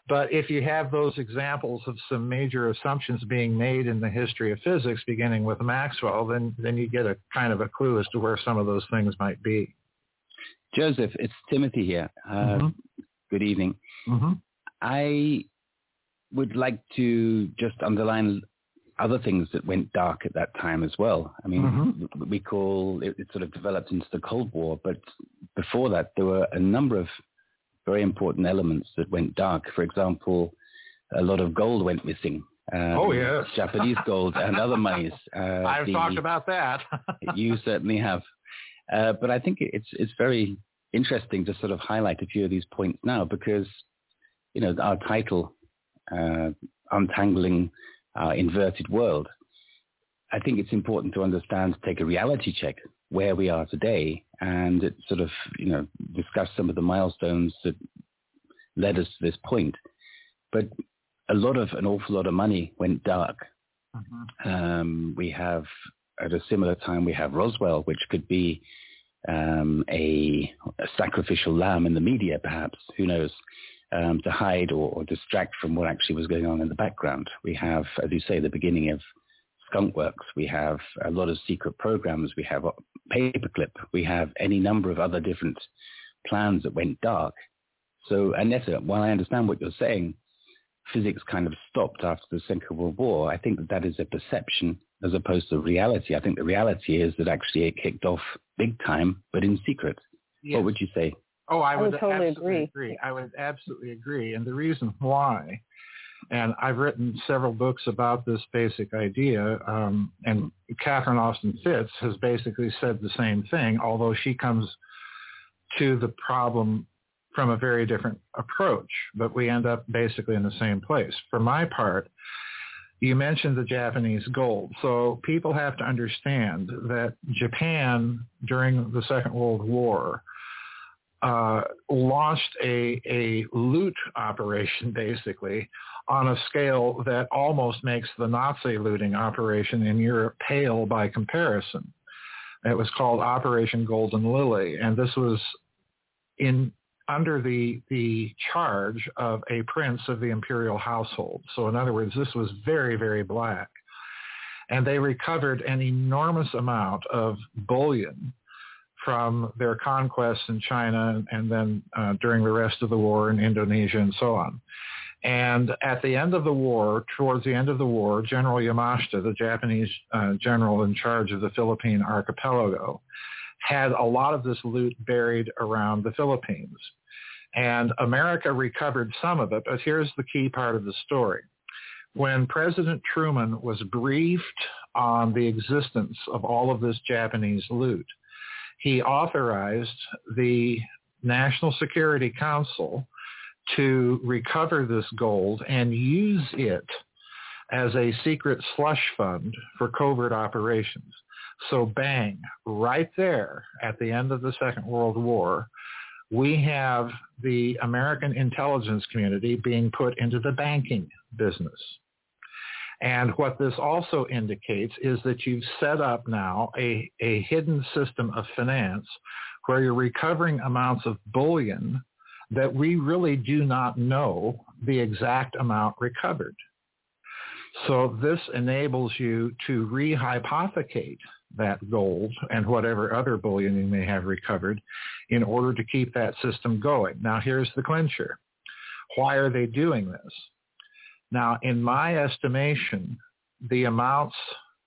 But if you have those examples of some major assumptions being made in the history of physics, beginning with Maxwell, then, then you get a kind of a clue as to where some of those things might be. Joseph, it's Timothy here. Uh, mm-hmm. Good evening. Mm-hmm. I would like to just underline other things that went dark at that time as well. I mean, mm-hmm. we call it, it, sort of developed into the Cold War, but before that, there were a number of very important elements that went dark. For example, a lot of gold went missing. Um, oh yes, (laughs) Japanese gold and other monies. Uh, I've the, talked about that. (laughs) you certainly have, uh, but I think it's it's very interesting to sort of highlight a few of these points now because you know our title, uh, untangling our inverted world. I think it's important to understand, take a reality check where we are today, and it sort of you know discuss some of the milestones that led us to this point. But a lot of an awful lot of money went dark. Mm-hmm. Um, we have at a similar time we have Roswell, which could be um, a, a, sacrificial lamb in the media, perhaps. Who knows? Um, to hide or, or, distract from what actually was going on in the background. We have, as you say, the beginning of Skunk Works. We have a lot of secret programs. We have Paperclip. We have any number of other different plans that went dark. So, Annetta, while I understand what you're saying, physics kind of stopped after the Second World War. I think that that is a perception as opposed to reality. I think the reality is that actually it kicked off big time, but in secret. Yes. What would you say? Oh, I would, would totally agree. agree. I would absolutely agree. And the reason why, and I've written several books about this basic idea, um, and Catherine Austin Fitts has basically said the same thing, although she comes to the problem from a very different approach, but we end up basically in the same place. For my part, you mentioned the Japanese gold. So people have to understand that Japan during the Second World War uh, launched a, a loot operation basically on a scale that almost makes the Nazi looting operation in Europe pale by comparison. It was called Operation Golden Lily, and this was in under the the charge of a prince of the imperial household. So in other words, this was very, very black. And they recovered an enormous amount of bullion from their conquests in China and then uh, during the rest of the war in Indonesia and so on. And at the end of the war, towards the end of the war, General Yamashita, the Japanese uh, general in charge of the Philippine archipelago, had a lot of this loot buried around the Philippines. And America recovered some of it, but here's the key part of the story. When President Truman was briefed on the existence of all of this Japanese loot, he authorized the National Security Council to recover this gold and use it as a secret slush fund for covert operations. So bang, right there at the end of the Second World War, we have the American intelligence community being put into the banking business. And what this also indicates is that you've set up now a, a hidden system of finance where you're recovering amounts of bullion that we really do not know the exact amount recovered. So this enables you to rehypothecate that gold and whatever other bullion you may have recovered in order to keep that system going. Now here's the clincher. Why are they doing this? Now, in my estimation, the amounts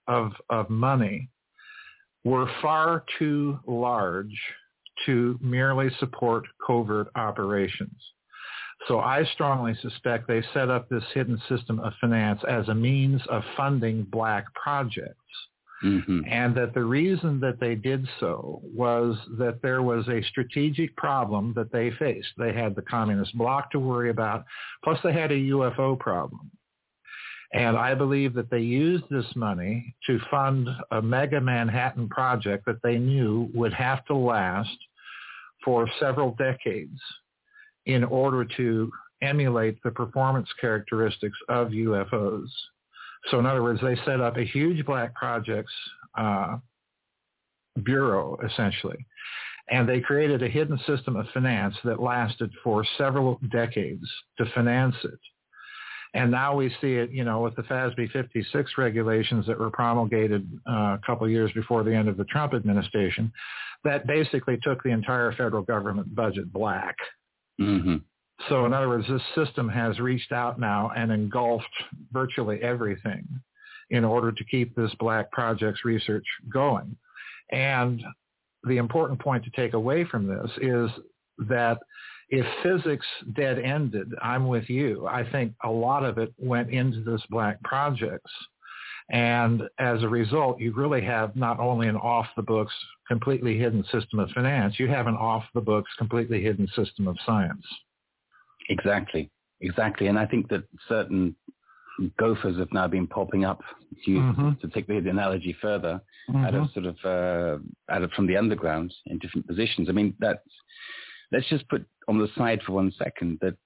of, of money were far too large to merely support covert operations. So I strongly suspect they set up this hidden system of finance as a means of funding black projects. Mm-hmm. And that the reason that they did so was that there was a strategic problem that they faced. They had the communist bloc to worry about, plus they had a UFO problem. And I believe that they used this money to fund a mega Manhattan project that they knew would have to last for several decades in order to emulate the performance characteristics of UFOs. So in other words, they set up a huge black projects uh, bureau, essentially. And they created a hidden system of finance that lasted for several decades to finance it. And now we see it, you know, with the FASAB 56 regulations that were promulgated uh, a couple of years before the end of the Trump administration, that basically took the entire federal government budget black. Mm-hmm. So in other words, this system has reached out now and engulfed virtually everything in order to keep this black projects research going. And the important point to take away from this is that if physics dead ended, I'm with you. I think a lot of it went into this black projects. And as a result, you really have not only an off the books, completely hidden system of finance, you have an off the books, completely hidden system of science. Exactly. Exactly. And I think that certain gophers have now been popping up to, mm-hmm. to take the analogy further mm-hmm. out of mm-hmm. sort of uh, out of from the underground in different positions. I mean, that's let's just put on the side for one second that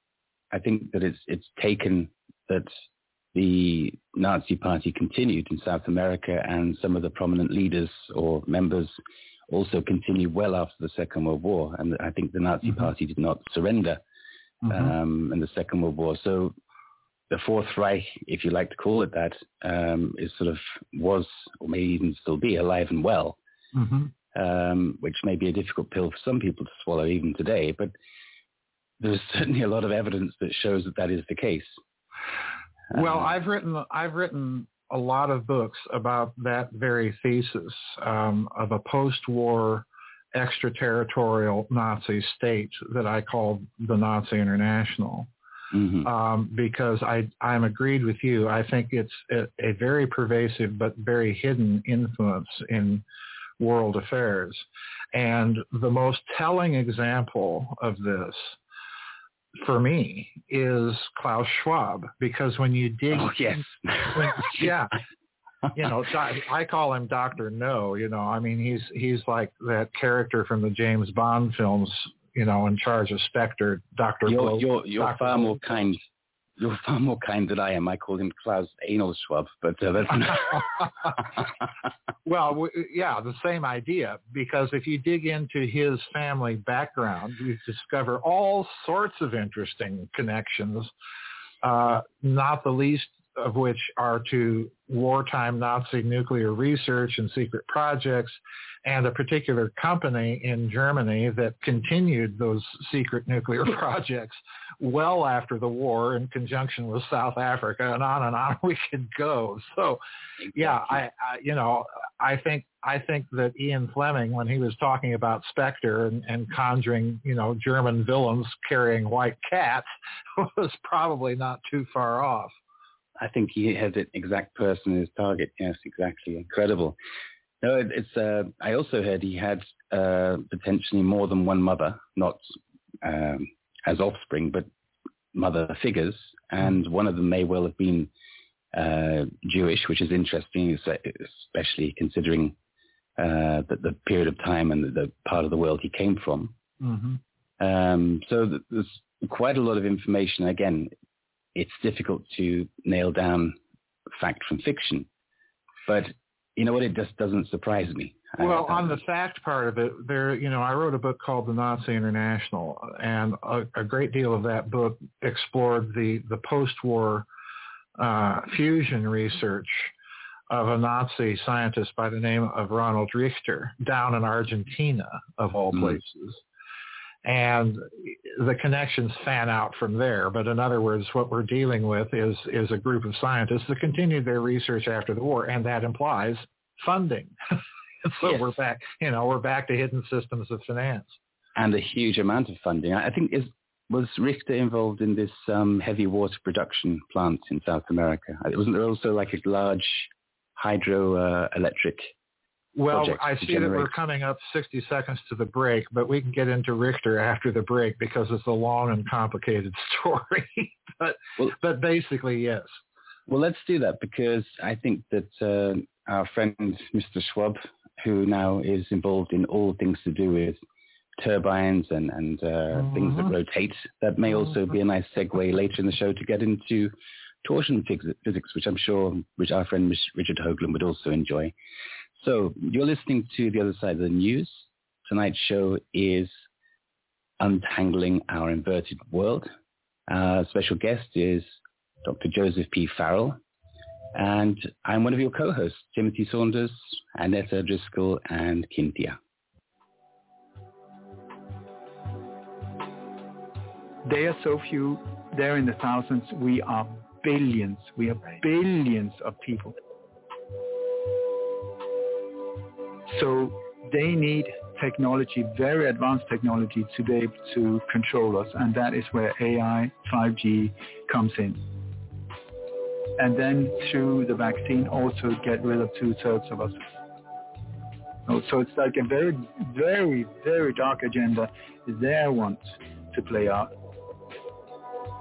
I think that it's it's taken that the Nazi Party continued in South America and some of the prominent leaders or members also continued well after the Second World War. And I think the Nazi mm-hmm. Party did not surrender mm-hmm. um, in the Second World War. So the Fourth Reich, if you like to call it that, um, is sort of was or may even still be alive and well, mm-hmm. um, which may be a difficult pill for some people to swallow even today. But there's (laughs) certainly a lot of evidence that shows that that is the case. Well, um, I've written I've written a lot of books about that very thesis um, of a post-war extraterritorial Nazi state that I called the Nazi International. Mm-hmm. Um, because I, I'm agreed with you. I think it's a, a very pervasive but very hidden influence in world affairs. And the most telling example of this for me is Klaus Schwab because when you dig, oh, yes, when, (laughs) yeah, you know, I call him Doctor No. You know, I mean, he's he's like that character from the James Bond films. You know, in charge of Spectre, Doctor. You're you're, you're far more kind. You're far more kind than I am. I call him Klaus Anal Schwab, but uh, that's not. (laughs) (laughs) well, yeah, the same idea. Because if you dig into his family background, you discover all sorts of interesting connections. Uh, not the least of which are to wartime Nazi nuclear research and secret projects, and a particular company in Germany that continued those secret nuclear (laughs) projects well after the war in conjunction with South Africa, and on and on (laughs) we could go. So, yeah, I, I you know, I think I think that Ian Fleming, when he was talking about Spectre and, and conjuring, you know, German villains carrying white cats, (laughs) was probably not too far off. I think he has an exact person as his target. Yes, exactly. Incredible. No, it, it's. Uh, I also heard he had uh, potentially more than one mother, not um, as offspring, but mother figures, and one of them may well have been uh, Jewish, which is interesting, especially considering uh, the, the, period of time and the, the, part of the world he came from. Mm-hmm. Um, so there's quite a lot of information. Again, it's difficult to nail down fact from fiction. But you know what? It just doesn't surprise me. Well, on the fact part of it, there, you know, I wrote a book called The Nazi International, and a, a great deal of that book explored the the post-war uh, fusion research of a Nazi scientist by the name of Ronald Richter down in Argentina, of all mm-hmm. places and the connections fan out from there. But in other words, what we're dealing with is is a group of scientists that continued their research after the war, and that implies funding. (laughs) so yes. we're back, you know, we're back to hidden systems of finance. And a huge amount of funding. I think is was Richter involved in this um, heavy water production plant in South America? Wasn't there also like a large hydroelectric uh, well, I see that we're coming up 60 seconds to the break, but we can get into Richter after the break because it's a long and complicated (laughs) story. but well, but basically, yes. Well, let's do that because I think that uh, our friend Mr. Schwab, who now is involved in all things to do with turbines and, and uh, mm-hmm. things that rotate, that may also be a nice segue later in the show to get into torsion physics, which I'm sure which our friend Richard Hoagland would also enjoy. So you're listening to The Other Side of the News. Tonight's show is Untangling Our Inverted World. Our special guest is Dr. Joseph P. Farrell. And I'm one of your co-hosts, Timothy Saunders, Annetta Driscoll, and Cynthia. They are so few. They're in the thousands. We are billions. We are billions of people. So they need technology, very advanced technology to be able to control us. And that is where AI, 5G comes in. And then through the vaccine also get rid of two-thirds of us. Oh, so it's like a very, very, very dark agenda they want to play out.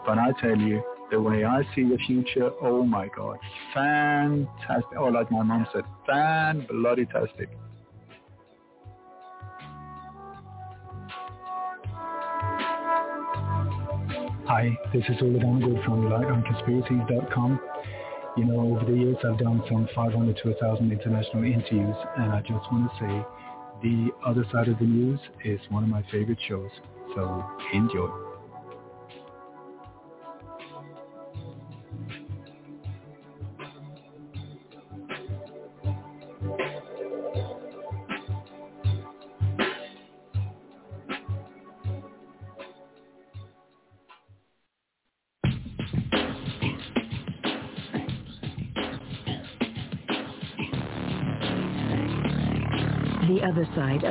But I tell you, the way I see the future, oh my God, fantastic. Or like my mom said, fan Hi, this is Ole Dammegård from lightonconspiracies.com. You know, over the years I've done some 500 to 1,000 international interviews and I just want to say the other side of the news is one of my favorite shows. So enjoy.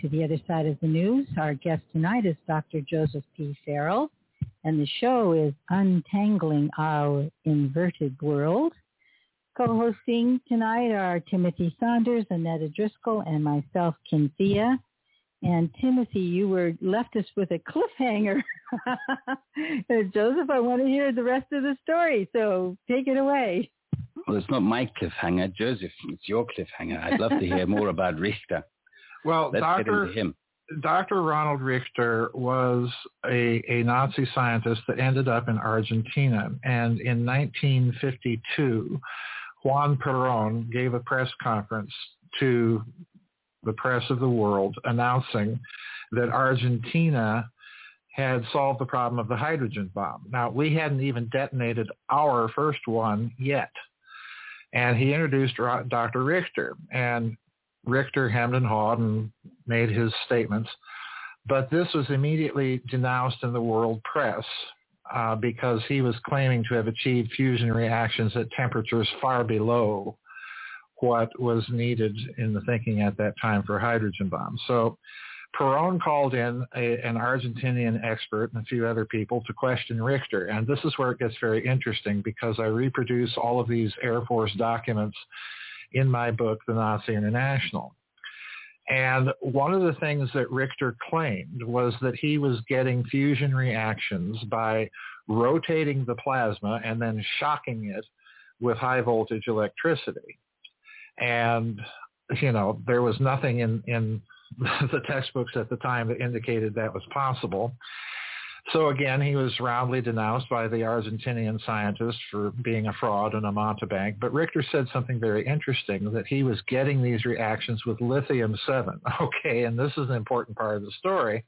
to the other side of the news. Our guest tonight is Dr. Joseph P. Farrell, and the show is Untangling Our Inverted World. Co-hosting tonight are Timothy Saunders, Annetta Driscoll, and myself, Thea. And Timothy, you were left us with a cliffhanger. (laughs) Uh, Joseph, I want to hear the rest of the story, so take it away. Well, it's not my cliffhanger, Joseph. It's your cliffhanger. I'd love to hear more about Richter. Well, Let's Dr. Dr. Ronald Richter was a, a Nazi scientist that ended up in Argentina. And in 1952, Juan Perón gave a press conference to the press of the world announcing that Argentina had solved the problem of the hydrogen bomb. Now, we hadn't even detonated our first one yet. And he introduced Dr. Richter. And Richter Hamden and hawed and made his statements. But this was immediately denounced in the world press uh, because he was claiming to have achieved fusion reactions at temperatures far below what was needed in the thinking at that time for hydrogen bombs. So Perón called in a, an Argentinian expert and a few other people to question Richter. And this is where it gets very interesting because I reproduce all of these Air Force documents in my book, The Nazi International. And one of the things that Richter claimed was that he was getting fusion reactions by rotating the plasma and then shocking it with high voltage electricity. And, you know, there was nothing in, in (laughs) the textbooks at the time that indicated that was possible. So again, he was roundly denounced by the Argentinian scientists for being a fraud and a mountebank. But Richter said something very interesting, that he was getting these reactions with lithium-7. (laughs) Okay, and this is an important part of the story,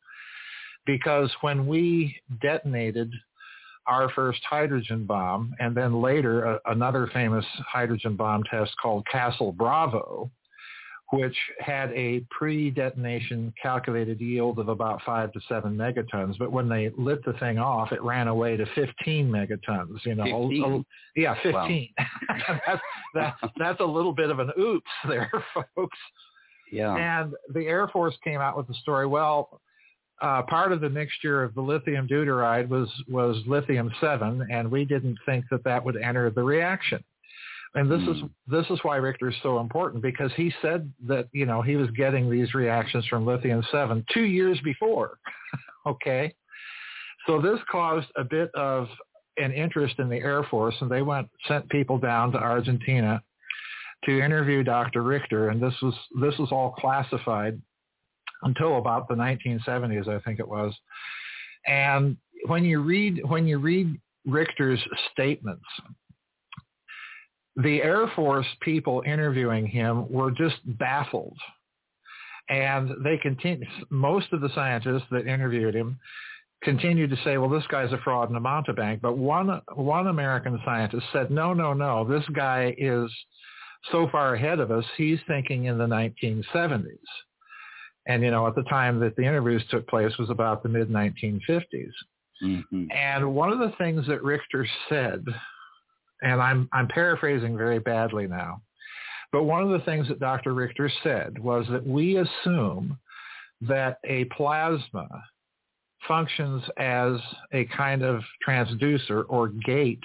because when we detonated our first hydrogen bomb, and then later a, another famous hydrogen bomb test called Castle Bravo, which had a pre-detonation calculated yield of about five to seven megatons. But when they lit the thing off, it ran away to 15 megatons. You know, 15? A, a, yeah, 15. Wow. (laughs) that's, that, that's a little bit of an oops (laughs) there, folks. Yeah. And the Air Force came out with the story. Well, uh, part of the mixture of the lithium deuteride was was lithium seven, and we didn't think that that would enter the reaction. And this mm. is this is why Richter is so important because he said that you know he was getting these reactions from lithium seven two years before. (laughs) okay, so this caused a bit of an interest in the Air Force, and they went sent people down to Argentina to interview Dr. Richter, and this was this was all classified until about the 1970s, I think it was. And when you read when you read Richter's statements, the Air Force people interviewing him were just baffled. And they continue, most of the scientists that interviewed him continued to say, well, this guy's a fraud and a mountebank. But one, one American scientist said, no, no, no, this guy is so far ahead of us, he's thinking in the 1970s. And, you know, at the time that the interviews took place was about the mid-1950s. Mm-hmm. And one of the things that Richter said and I'm, I'm paraphrasing very badly now. But one of the things that Dr. Richter said was that we assume that a plasma functions as a kind of transducer or gate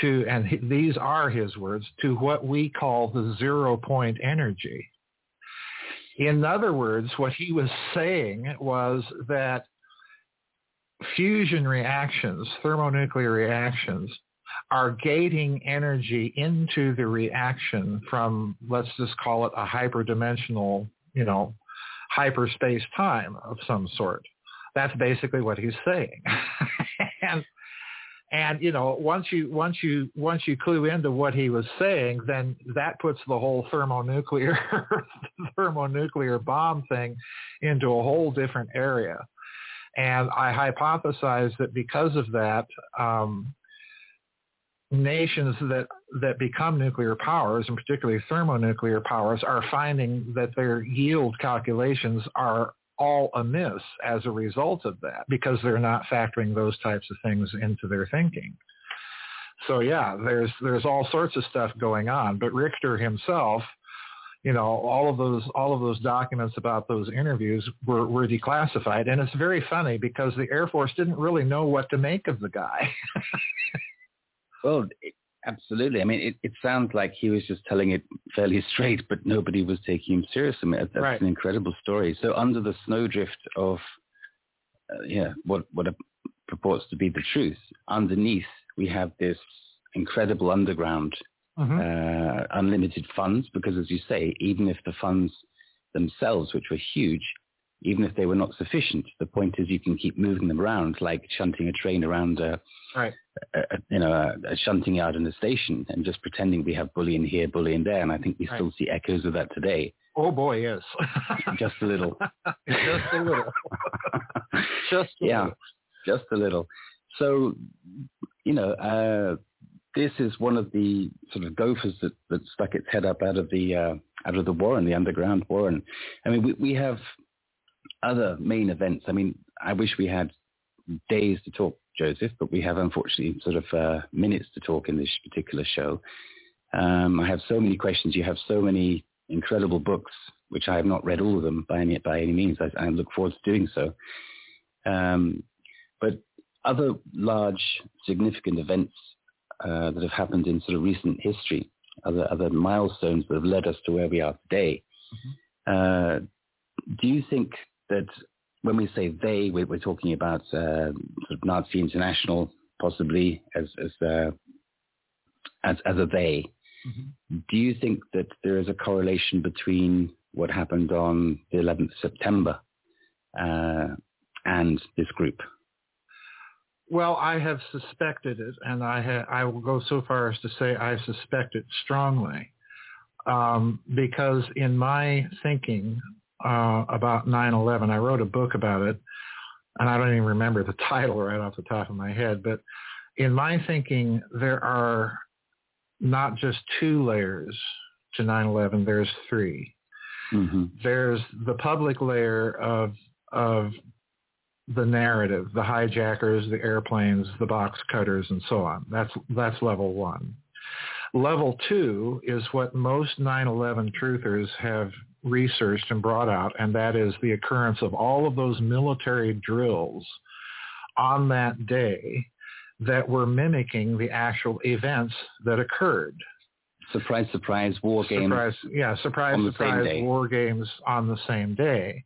to, and these are his words, to what we call the zero point energy. In other words, what he was saying was that fusion reactions, thermonuclear reactions, are gating energy into the reaction from, let's just call it a hyperdimensional, you know, hyperspace time of some sort. That's basically what he's saying. (laughs) and and you know, once you once you once you clue into what he was saying, then that puts the whole thermonuclear (laughs) thermonuclear bomb thing into a whole different area. And I hypothesize that because of that, um, nations that that become nuclear powers, and particularly thermonuclear powers, are finding that their yield calculations are all amiss as a result of that because they're not factoring those types of things into their thinking. So yeah, there's there's all sorts of stuff going on. But Richter himself, you know, all of those all of those documents about those interviews were, were declassified. And it's very funny because the Air Force didn't really know what to make of the guy. (laughs) Well, it, absolutely. I mean, it, it sounds like he was just telling it fairly (laughs) straight, but nobody was taking him seriously. I mean, that's right. an incredible story. So under the snowdrift of, uh, yeah, what what purports to be the truth, underneath we have this incredible underground, mm-hmm. uh, unlimited funds. Because as you say, even if the funds themselves, which were huge, even if they were not sufficient. The point is you can keep moving them around, like shunting a train around a, right. a, a you know, a, a, shunting yard in a station and just pretending we have bullion here, bullion there. And I think we right. still see echoes of that today. Oh boy, yes. (laughs) just a little. (laughs) just a little. (laughs) just a yeah, little. just a little. So, you know, uh, this is one of the sort of gophers that, that stuck its head up out of the uh, out of the war and the underground war. And I mean, we, we have other main events, I mean, I wish we had days to talk, Joseph, but we have unfortunately sort of uh, minutes to talk in this particular show. Um, I have so many questions. You have so many incredible books, which I have not read all of them by any, by any means. I, I look forward to doing so. Um, but other large, significant events uh, that have happened in sort of recent history, other other milestones that have led us to where we are today. Mm-hmm. Uh, do you think that when we say they, we're, we're talking about uh, sort of Nazi International, possibly as as uh, as, as a they. Mm-hmm. Do you think that there is a correlation between what happened on the 11th of September uh, and this group? Well, I have suspected it, and I ha- I will go so far as to say I suspect it strongly, um, because in my thinking, uh, about 9/11. I wrote a book about it, and I don't even remember the (laughs) title right off the top of my head. But in my thinking, there are not just two layers to 9/11. There's three. Mm-hmm. There's the public layer of of the narrative, the hijackers, the airplanes, the box cutters, and so on. That's that's level one. Level two is what most 9/11 truthers have researched and brought out, and that is the occurrence of all of those military drills on that day that were mimicking the actual events that occurred. Surprise, surprise, war games. Surprise, yeah, surprise, surprise, war games on the same day.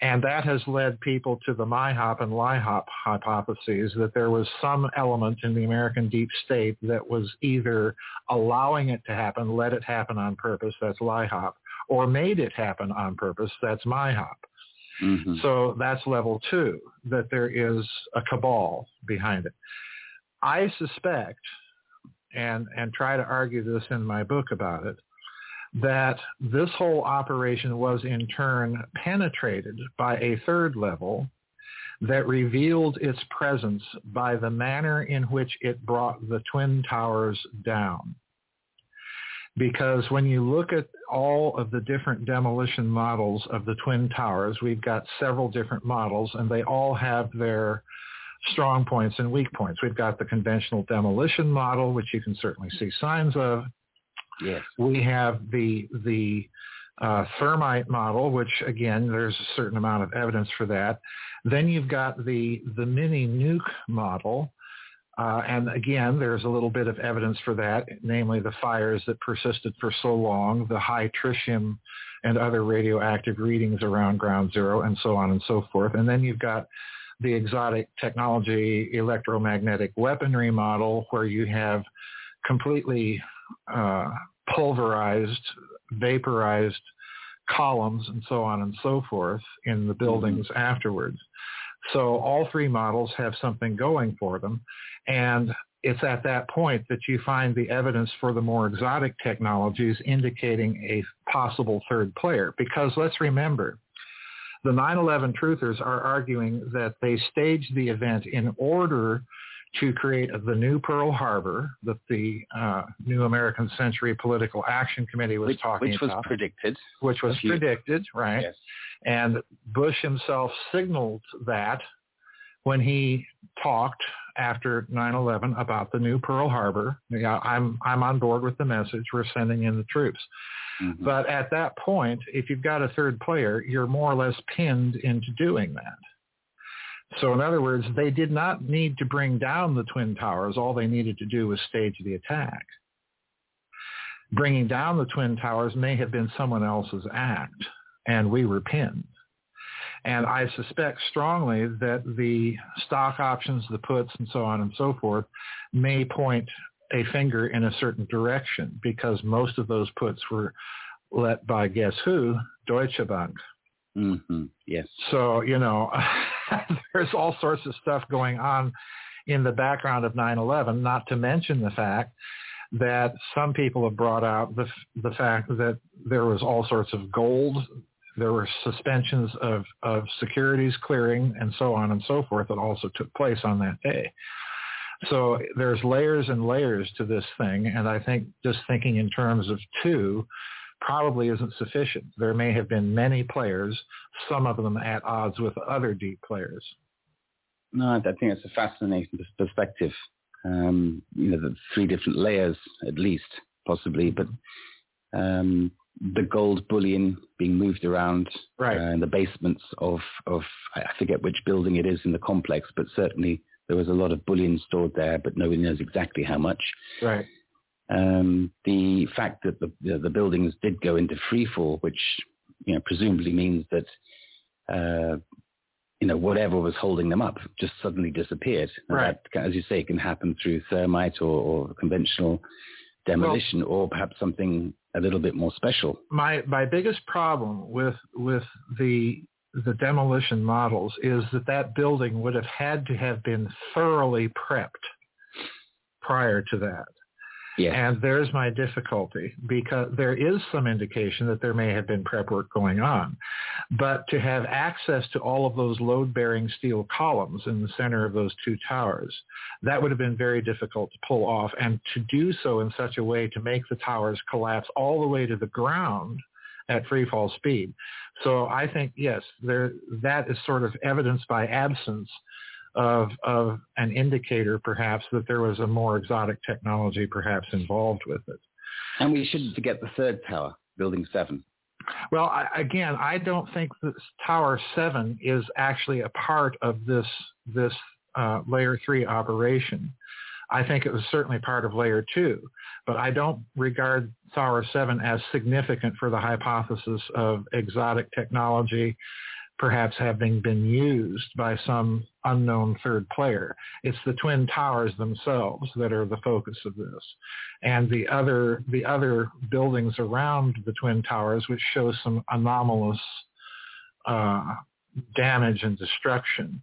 And that has led people to the MIHOP and LIHOP hypotheses that there was some element in the American deep state that was either allowing it to happen, let it happen on purpose, that's LIHOP, or made it happen on purpose, that's MIHOP. Mm-hmm. So that's level two, that there is a cabal behind it. I suspect, and, and try to argue this in my book about it, that this whole operation was in turn penetrated by a third level that revealed its presence by the manner in which it brought the Twin Towers down. Because when you look at all of the different demolition models of the Twin Towers, we've got several different models and they all have their strong points and weak points. We've got the conventional demolition model, which you can certainly see signs of. Yes. We have the the uh, thermite model, which again, there's a certain amount of evidence for that. Then you've got the the mini nuke model, uh, and again, there's a little bit of evidence for that, namely the fires that persisted for so long, the high tritium and other radioactive readings around ground zero, and so on and so forth. And then you've got the exotic technology electromagnetic weaponry model, where you have completely uh, pulverized, vaporized columns and so on and so forth in the buildings mm-hmm. afterwards. So all three models have something going for them. And it's at that point that you find the evidence for the more exotic technologies indicating a possible third player. Because let's remember, the 9-11 truthers are arguing that they staged the event in order to create the new Pearl Harbor that the uh, New American Century Political Action Committee was which, talking which about. Which was predicted. Which was predicted, right? Yes. And Bush himself signaled that when he talked after 9/11 about the new Pearl Harbor. Yeah, I'm I'm on board with the message. We're sending in the troops. Mm-hmm. But at that point, if you've got a third player, you're more or less pinned into doing that. So in other words, they did not need to bring down the Twin Towers. All they needed to do was stage the attack. Bringing down the Twin Towers may have been someone else's act, and we were pinned. And I suspect strongly that the stock options, the puts, and so on and so forth may point a finger in a certain direction because most of those puts were let by guess who? Deutsche Bank. Mm-hmm. Yes. So, you know, (laughs) there's all sorts of stuff going on in the background of 9/11, not to mention the fact that some people have brought out the the fact that there was all sorts of gold, there were suspensions of of securities clearing and so on and so forth that also took place on that day. So there's layers and layers to this thing, and I think just thinking in terms of two probably isn't sufficient. There may have been many players, some of them at odds with other deep players. No, I think it's a fascinating perspective. Um, you know, the three different layers at least, possibly, but um, the gold bullion being moved around right. uh, in the basements of, of, I forget which building it is in the complex, but certainly there was a lot of bullion stored there, but nobody knows exactly how much. Right. Um, the fact that the, the, the, buildings did go into freefall, which you know presumably means that uh, you know whatever was holding them up just suddenly disappeared. Right. That, as you say, can happen through thermite or, or conventional demolition, well, or perhaps something a little bit more special. My my biggest problem with with the the demolition models is that that building would have had to have been thoroughly prepped prior to that. Yes. And there's my difficulty because there is some indication that there may have been prep work going on. But to have access to all of those load-bearing steel columns in the center of those two towers, that would have been very difficult to pull off. And to do so in such a way to make the towers collapse all the way to the ground at free fall speed. So I think yes, there that is sort of evidence by absence of of an indicator perhaps that there was a more exotic technology perhaps involved with it. And we shouldn't forget the third tower, Building Seven. Well, I, again, I don't think that Tower Seven is actually a part of this this uh, layer three operation. I think it was certainly part of layer two, but I don't regard Tower 7 as significant for the hypothesis of exotic technology perhaps having been used by some unknown third player. It's the twin towers themselves that are the focus of this. And the other the other buildings around the twin towers which show some anomalous uh, damage and destruction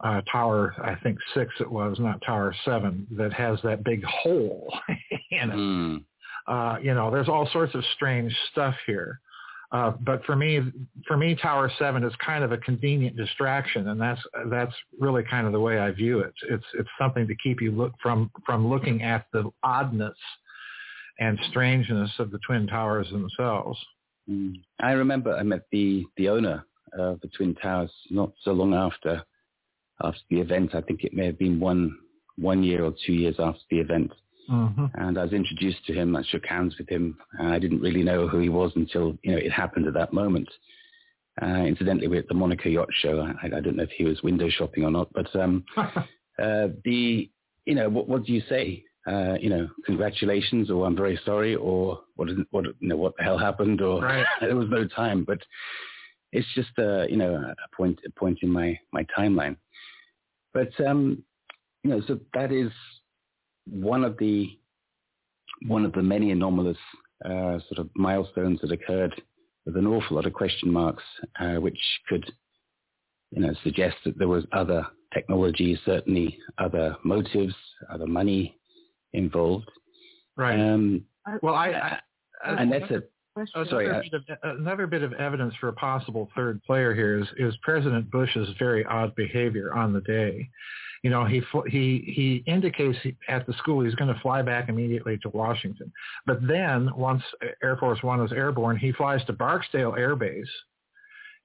uh, tower, I think six it was, not tower seven, that has that big hole (laughs) in it. Mm. Uh, you know, there's all sorts of strange stuff here. Uh, but for me, for me, Tower Seven is kind of a convenient distraction, and that's that's really kind of the way I view it. It's it's something to keep you look from from looking at the oddness and strangeness of the twin towers themselves. Mm. I remember I met the the owner of the twin towers not so long after after the event. I think it may have been one one year or two years after the event. Mm-hmm. And I was introduced to him. I shook hands with him. I didn't really know who he was until you know it happened at that moment. Uh, incidentally, we're at the Monaco Yacht Show. I, I, don't know if he was window shopping or not, but um, (laughs) uh, the you know what, what do you say? Uh, you know, congratulations, or I'm very sorry, or what what you know what the hell happened, or right. (laughs) there was no time. But it's just a you know a point a point in my my timeline. But um, you know, so that is one of the one of the many anomalous uh, sort of milestones that occurred with an awful lot of question marks, uh, which could you know suggest that there was other technology, certainly other motives, other money involved. Right. Um, well, I, I, I and that's a Oh, sorry. Another bit, of, another bit of evidence for a possible third player here is, is President Bush's very odd behavior on the day. You know, he he he indicates at the school he's going to fly back immediately to Washington, but then once Air Force One is airborne, he flies to Barksdale Air Base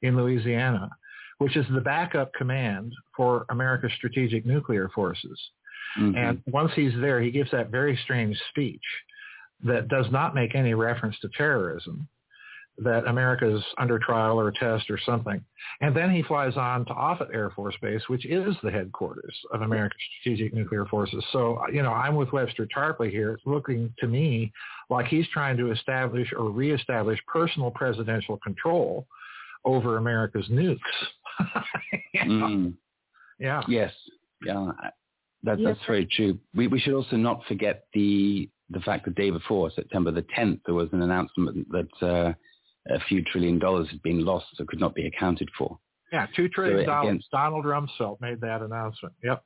in Louisiana, which is the backup command for America's strategic nuclear forces. Mm-hmm. And once he's there, he gives that very strange speech that does not make any reference to terrorism, that America's under trial or test or something. And then he flies on to Offutt Air Force Base, which is the headquarters of American Strategic Nuclear Forces. So, you know, I'm with Webster Tarpley here. It's looking to me like he's trying to establish or reestablish personal presidential control over America's nukes. (laughs) you know? mm. Yeah. Yes. Yeah. That, that's very true. We, we should also not forget the the fact the day before, September the 10th, there was an announcement that uh, a few trillion dollars had been lost or could not be accounted for. Yeah, two trillion dollars. Against... Donald Rumsfeld made that announcement. Yep.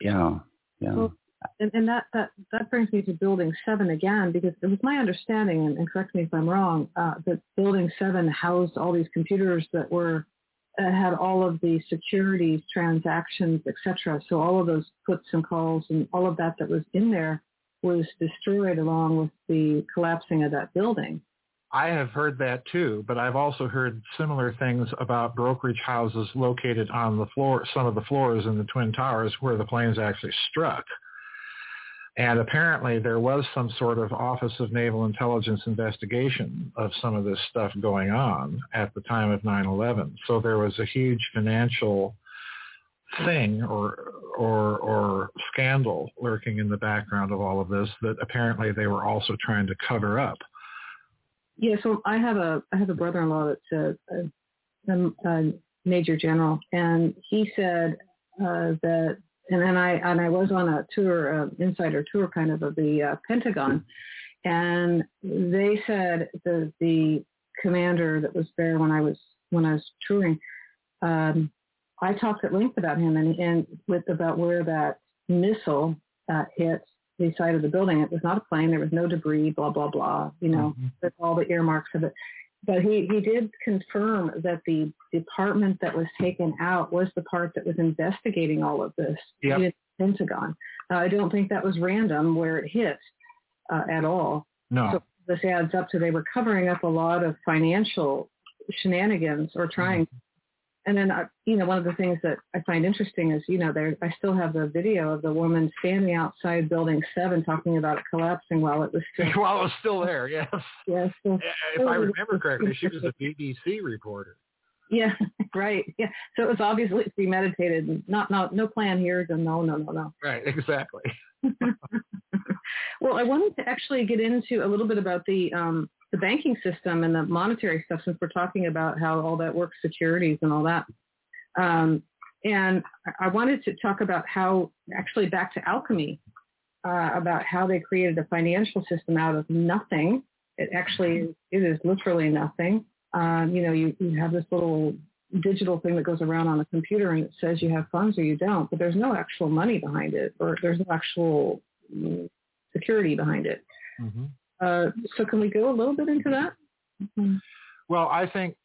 Yeah, yeah. Well, and, and that, that, that brings me to Building 7 again, because it was my understanding, and, and correct me if I'm wrong, uh, that Building 7 housed all these computers that were uh, had all of the securities, transactions, etc. So all of those puts and calls and all of that that was in there was destroyed along with the collapsing of that building. I have heard that too, but I've also heard similar things about brokerage houses located on the floor, some of the floors in the Twin Towers where the planes actually struck. And apparently there was some sort of Office of Naval Intelligence investigation of some of this stuff going on at the time of 9-11. So there was a huge financial thing or or or scandal lurking in the background of all of this that apparently they were also trying to cover up. Yeah, so I have a I have a brother-in-law that's a, a, a major general, and he said uh, that, and then I and I was on a tour, uh, insider tour, kind of of the uh, Pentagon, and they said the the commander that was there when I was when I was touring um, I talked at length about him and, and with about where that missile uh, hit the side of the building. It was not a plane. There was no debris, blah, blah, blah, you know, mm-hmm. with all the earmarks of it. But he, he did confirm that the department that was taken out was the part that was investigating all of this. Yep. Pentagon. Uh, I don't think that was random where it hit uh, at all. No. So this adds up to they were covering up a lot of financial shenanigans or trying. Mm-hmm. And then, uh, you know, one of the things that I find interesting is, you know, there I still have the video of the woman standing outside Building Seven talking about it collapsing while it was still (laughs) while it was still there. Yes. (laughs) Yes. if I remember correctly, she was a BBC reporter. (laughs) Yeah, right. Yeah. So it was obviously premeditated. Not, not, no plan here. No, no, no, no. Right. Exactly. well, I wanted to actually get into a little bit about the um, the banking system and the monetary stuff since we're talking about how all that works, securities and all that. Um, and I wanted to talk about how actually back to alchemy, uh, about how they created a financial system out of nothing. It actually it is literally nothing. Um, you know, you, you have this little digital thing that goes around on a computer and it says you have funds or you don't, but there's no actual money behind it or there's no actual security behind it. Mm-hmm. Uh, so can we go a little bit into that? Mm-hmm. Well, I think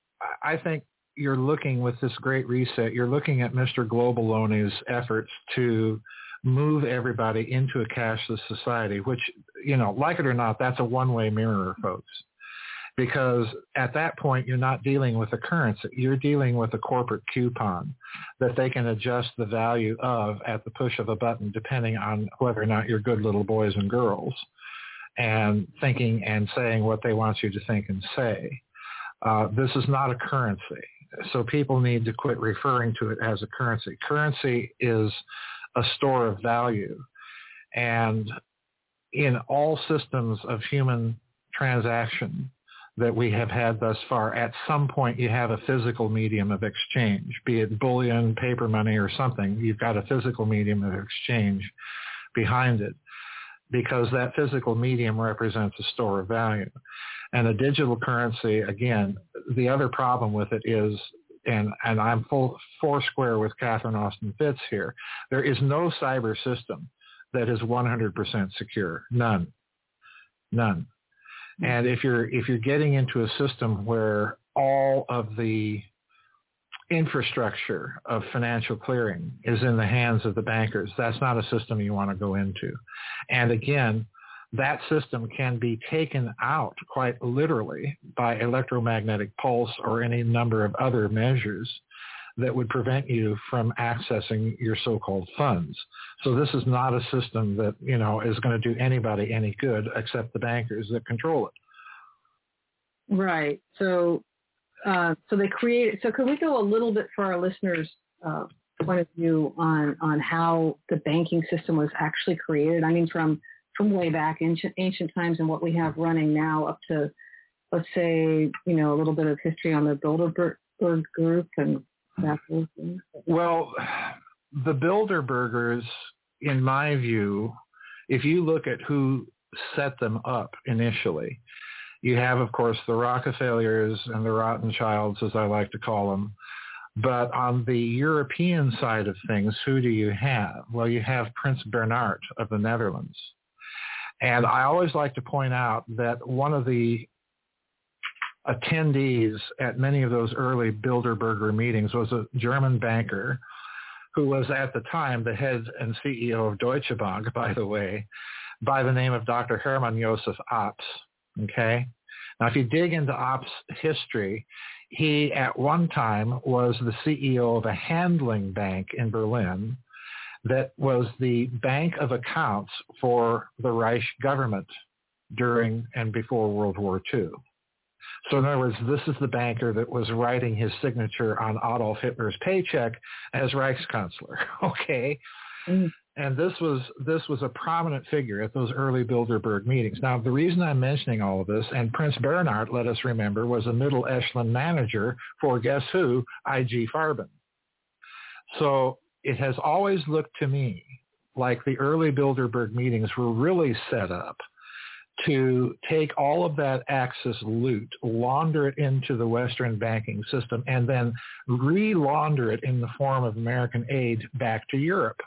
I think you're looking with this great reset. You're looking at Mr. Globaloney's efforts to move everybody into a cashless society, which you know, like it or not, that's a one-way mirror, folks because at that point you're not dealing with a currency. You're dealing with a corporate coupon that they can adjust the value of at the push of a button depending on whether or not you're good little boys and girls and thinking and saying what they want you to think and say. Uh, this is not a currency. So people need to quit referring to it as a currency. Currency is a store of value. And in all systems of human transaction, that we have had thus far. At some point, you have a physical medium of exchange, be it bullion, paper money, or something. You've got a physical medium of exchange behind it because that physical medium represents a store of value. And a digital currency, again, the other problem with it is, and, and I'm full four square with Catherine Austin Fitts here, there is no cyber system that is 100% secure. None. None. Hmm. And if you're if you're getting into a system where all of the infrastructure of financial clearing is in the hands of the bankers, that's not a system you want to go into. And again, that system can be taken out quite literally by electromagnetic pulse or any number of other measures that would prevent you from accessing your so-called funds. So this is not a system that, you know, is going to do anybody any good except the bankers that control it. Right. So, uh, so they create. So, could we go a little bit for our listeners' uh, point of view on on how the banking system was actually created? I mean, from from way back ancient ancient times and what we have running now up to, let's say, you know, a little bit of history on the Bilderberg group and that Well, the Bilderbergers, in my view, if you look at who set them up initially, you have, of course, the Rockefellers and the Rottenchilds, as I like to call them. But on the European side of things, who do you have? Well, you have Prince Bernhard of the Netherlands. And I always like to point out that one of the attendees at many of those early Bilderberger meetings was a German banker who was at the time the head and CEO of Deutsche Bank, by the way, by the name of Dr. Hermann Josef Abs. Okay. Now, if you dig into Abs history, he at one time was the CEO of a handling bank in Berlin that was the bank of accounts for the Reich government during and before World War II. So in other words, this is the banker that was writing his signature on Adolf Hitler's paycheck as Reichskanzler. (laughs) Okay. Mm. And this was this was a prominent figure at those early Bilderberg meetings. Now, the reason I'm mentioning all of this, and Prince Bernhard, let us remember, was a middle echelon manager for guess who? IG Farben. So it has always looked to me like the early Bilderberg meetings were really set up to take all of that Axis loot, launder it into the Western banking system, and then re-launder it in the form of American aid back to Europe.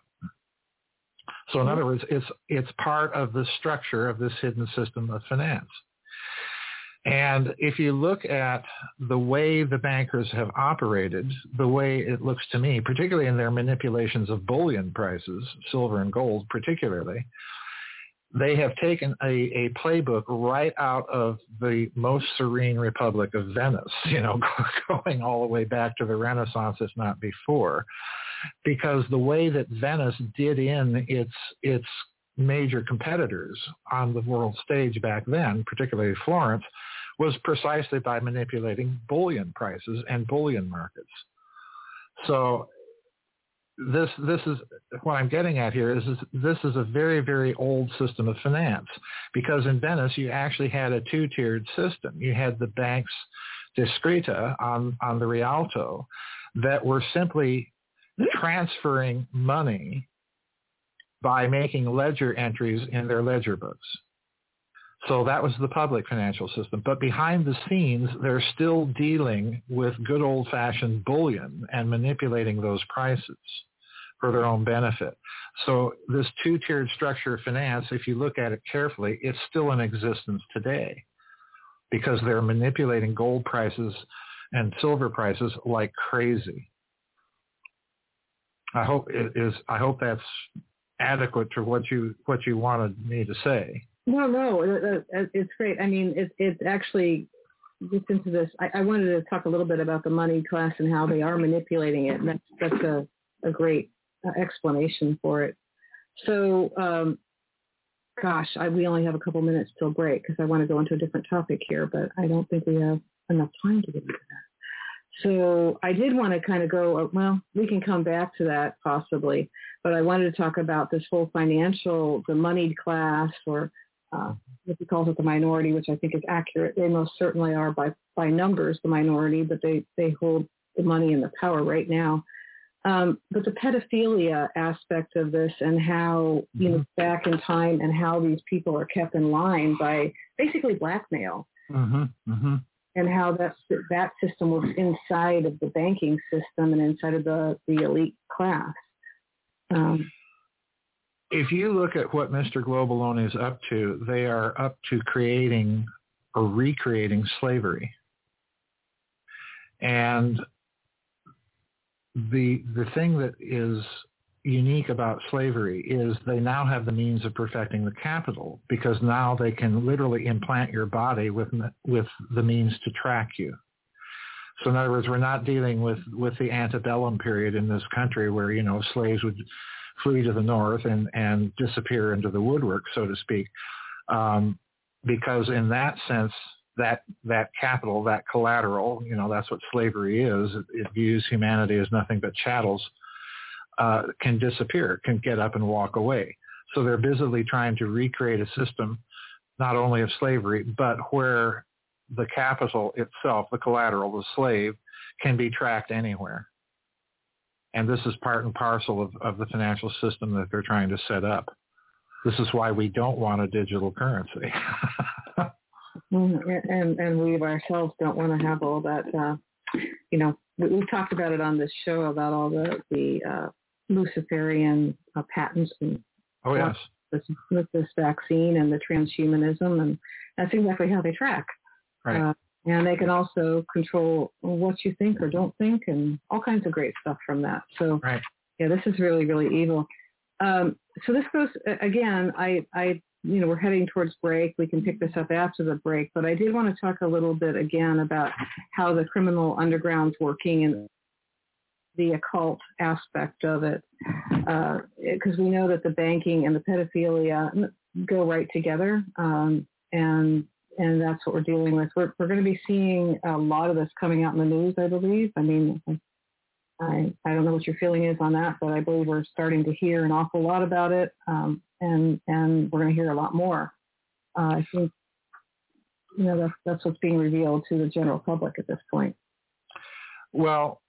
So in other mm-hmm. words, it's, it's part of the structure of this hidden system of finance. And if you look at the way the bankers have operated, the way it looks to me, particularly in their manipulations of bullion prices, silver and gold particularly, they have taken a, a playbook right out of the most serene republic of Venice, (laughs) you know, (laughs) going all the way back to the Renaissance, if not before, because the way that Venice did in its its major competitors on the world stage back then, particularly Florence, was precisely by manipulating bullion prices and bullion markets. So this this is what I'm getting at here is, is this is a very very old system of finance because in Venice you actually had a two-tiered system. You had the banks discreta on on the Rialto that were simply transferring money by making ledger entries in their ledger books. So that was the public financial system. But behind the scenes, they're still dealing with good old-fashioned bullion and manipulating those prices for their own benefit. So this two-tiered structure of finance, if you look at it carefully, it's still in existence today because they're manipulating gold prices and silver prices like crazy. I hope it is. I hope that's adequate to what you what you wanted me to say. No, no, it's great. I mean, it it actually gets into this. I, I wanted to talk a little bit about the money class and how they are manipulating it. And that's that's a a great uh, explanation for it. So, um, gosh, I, we only have a couple minutes till break because I want to go into a different topic here, but I don't think we have enough time to get into that. So I did want to kind of go, uh, well, we can come back to that possibly, but I wanted to talk about this whole financial, the moneyed class or uh, if he calls it the minority, which I think is accurate. They most certainly are by, by numbers the minority, but they, they hold the money and the power right now. Um, but the pedophilia aspect of this and how, you know, mm-hmm. back in time and how these people are kept in line by basically blackmail. Mm-hmm. Mm-hmm. And how that that system works inside of the banking system and inside of the, the elite class. Um, if you look at what Mr. Globaloney is up to, they are up to creating or recreating slavery. And the the thing that is unique about slavery is they now have the means of perfecting the capital because now they can literally implant your body with with the means to track you. So in other words, we're not dealing with with the antebellum period in this country where you know slaves would flee to the north and and disappear into the woodwork, so to speak, um, because in that sense that that capital, that collateral, you know, that's what slavery is. It, it views humanity as nothing but chattels. Uh, can disappear, can get up and walk away. So they're busily trying to recreate a system, not only of slavery, but where the capital itself, the collateral, the slave, can be tracked anywhere. And this is part and parcel of, of the financial system that they're trying to set up. This is why we don't want a digital currency. (laughs) Mm-hmm. and and we ourselves don't want to have all that. Uh, you know, we, we've talked about it on this show about all the the uh, Luciferian uh, patents and oh yes, this, with this vaccine and the transhumanism, and that's exactly how they track. Right. And they can also control what you think or don't think, and all kinds of great stuff from that. So, right. yeah, this is really really evil. Um, so this goes again. I I you know, we're heading towards break. We can pick this up after the break, but I did want to talk a little bit again about how the criminal underground's working and the occult aspect of it, because uh, we know that the banking and the pedophilia go right together, um, and and that's what we're dealing with. We're we're going to be seeing a lot of this coming out in the news, I believe. I mean, I I don't know what your feeling is on that, but I believe we're starting to hear an awful lot about it. Um, and and we're going to hear a lot more. Uh, I think you know that's that's what's being revealed to the general public at this point. Well,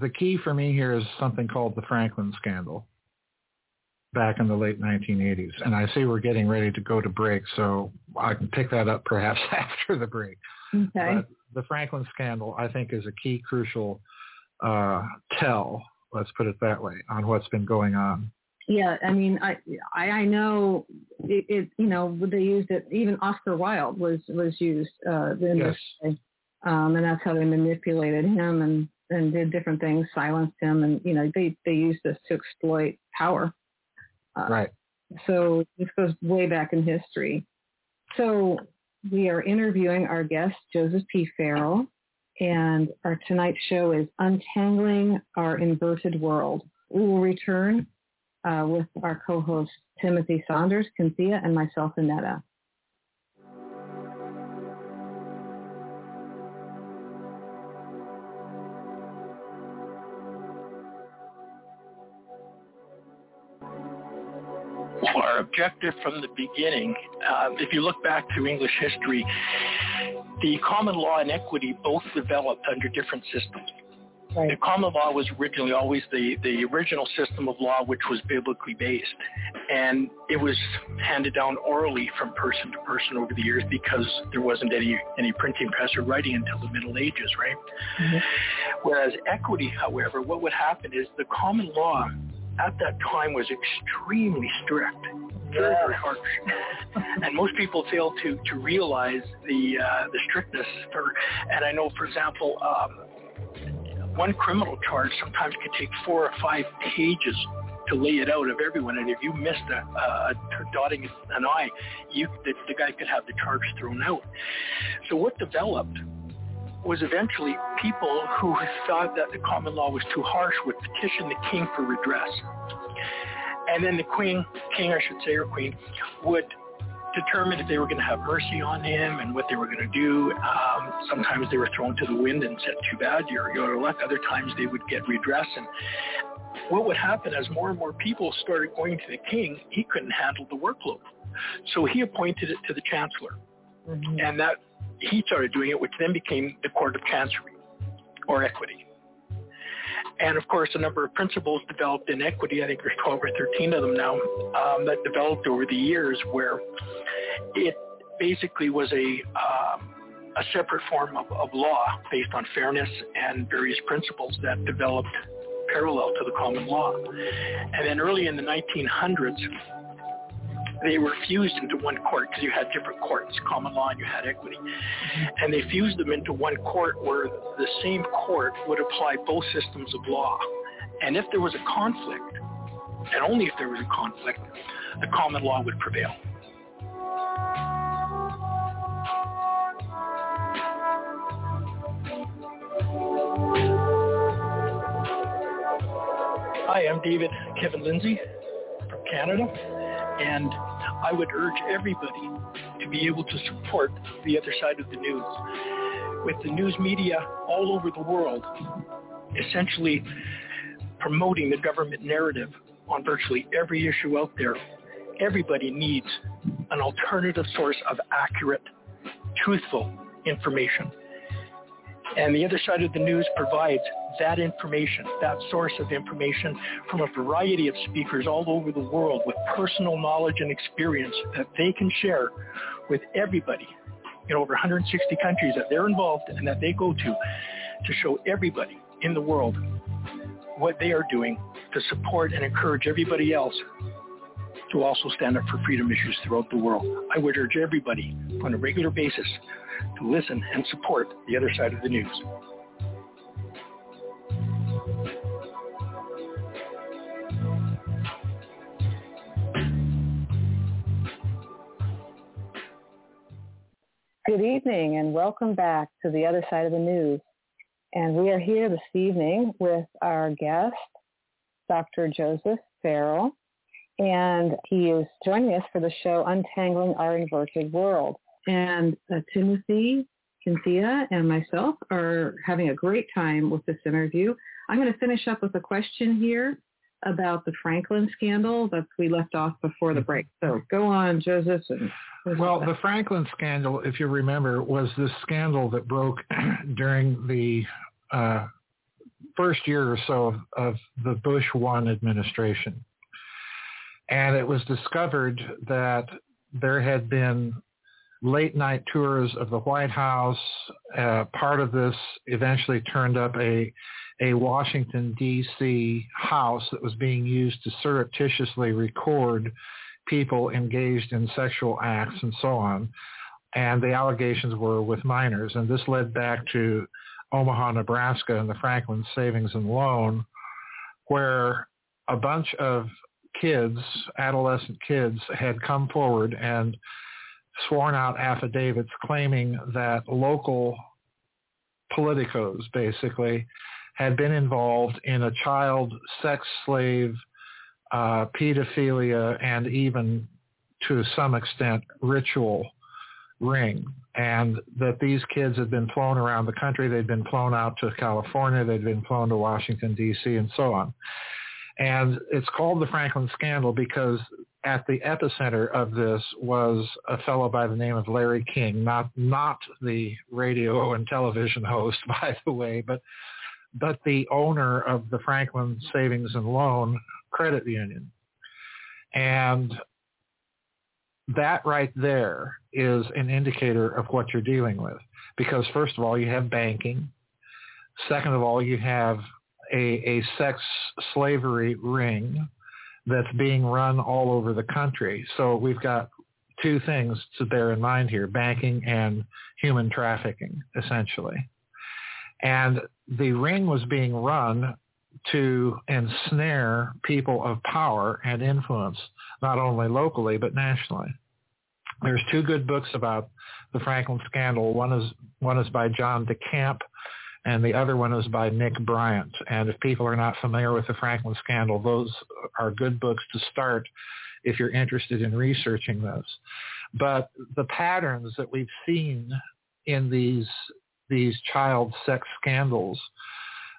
the key for me here is something called the Franklin scandal back in the late 1980s. And I see we're getting ready to go to break, so I can pick that up perhaps (laughs) after the break. Okay. But the Franklin scandal, I think, is a key crucial uh, tell, let's put it that way, on what's been going on yeah, I mean, I I, know it, it, You know, they used it. Even Oscar Wilde was was used uh, in yes. this way, um, and that's how they manipulated him and and did different things, silenced him, and you know, they they used this to exploit power. Uh, right. So this goes way back in history. So we are interviewing our guest, Joseph P. Farrell, and our tonight's show is Untangling Our Inverted World. We will return uh, with our co-hosts Timothy Saunders, Cynthia, and myself, Annetta. Objective from the beginning, uh, if you look back to English history, the common law and equity both developed under different systems. Right. The common law was originally always the, the original system of law, which was biblically based. And it was handed down orally from person to person over the years because there wasn't any, any printing press or writing until the Middle Ages, right? Mm-hmm. Whereas equity, however, what would happen is the common law at that time was extremely strict, very, very harsh. and most people fail to, to realize the, uh, the strictness. For, and I know, for example, um, one criminal charge sometimes could take four or five pages to lay it out of everyone. And if you missed a, a, a dotting an I, you, the, the guy could have the charge thrown out. So what developed was eventually people who thought that the common law was too harsh would petition the king for redress. And then the queen, king I should say, or queen, would determine if they were going to have mercy on him and what they were going to do. Um, sometimes they were thrown to the wind and said, too bad, you're, you're out of luck. Other times they would get redress. And what would happen as more and more people started going to the king, he couldn't handle the workload. So he appointed it to the chancellor. Mm-hmm. And that he started doing it, which then became the Court of Chancery or equity. And of course, a number of principles developed in equity. I think there's 12 or 13 of them now um, that developed over the years, where it basically was a um, a separate form of, of law based on fairness and various principles that developed parallel to the common law. And then early in the 1900s, they were fused into one court because you had different courts, common law and you had equity. And they fused them into one court where the same court would apply both systems of law. And if there was a conflict, and only if there was a conflict, the common law would prevail. Hi, I'm David Kevin Lindsay from Canada. And I would urge everybody to be able to support the other side of the news. With the news media all over the world essentially promoting the government narrative on virtually every issue out there, everybody needs an alternative source of accurate, truthful information. And the other side of the news provides that information, that source of information from a variety of speakers all over the world with personal knowledge and experience that they can share with everybody in over 160 countries that they're involved and that they go to to show everybody in the world what they are doing to support and encourage everybody else to also stand up for freedom issues throughout the world. I would urge everybody on a regular basis to listen and support the other side of the news. Good evening and welcome back to the other side of the news. And we are here this evening with our guest, Dr. Joseph Farrell, and he is joining us for the show Untangling Our Inverted World. And uh, Timothy, Cynthia, and myself are having a great time with this interview. I'm going to finish up with a question here about the Franklin scandal that we left off before the break. So go on, Joseph. Well, the Franklin scandal, if you remember, was this scandal that broke (clears throat) during the uh, first year or so of, of the Bush one administration. And it was discovered that there had been late night tours of the White House. Uh, part of this eventually turned up a a Washington D.C. house that was being used to surreptitiously record people engaged in sexual acts and so on. And the allegations were with minors. And this led back to Omaha, Nebraska and the Franklin Savings and Loan, where a bunch of kids, adolescent kids, had come forward and sworn out affidavits claiming that local politicos basically had been involved in a child sex slave, uh, pedophilia, and even to some extent ritual ring. And that these kids had been flown around the country. They'd been flown out to California. They'd been flown to Washington, D.C. and so on. And it's called the Franklin scandal because at the epicenter of this was a fellow by the name of Larry King, not not the radio and television host, (laughs) by the way, but but the owner of the Franklin Savings and Loan Credit Union. And that right there is an indicator of what you're dealing with. Because first of all, you have banking. Second of all, you have a, a sex slavery ring that's being run all over the country. So we've got two things to bear in mind here, banking and human trafficking, essentially. And the ring was being run to ensnare people of power and influence, not only locally, but nationally. There's two good books about the Franklin scandal. One is one is by John DeCamp, and the other one is by Nick Bryant. And if people are not familiar with the Franklin scandal, those are good books to start if you're interested in researching this. But the patterns that we've seen in these these child sex scandals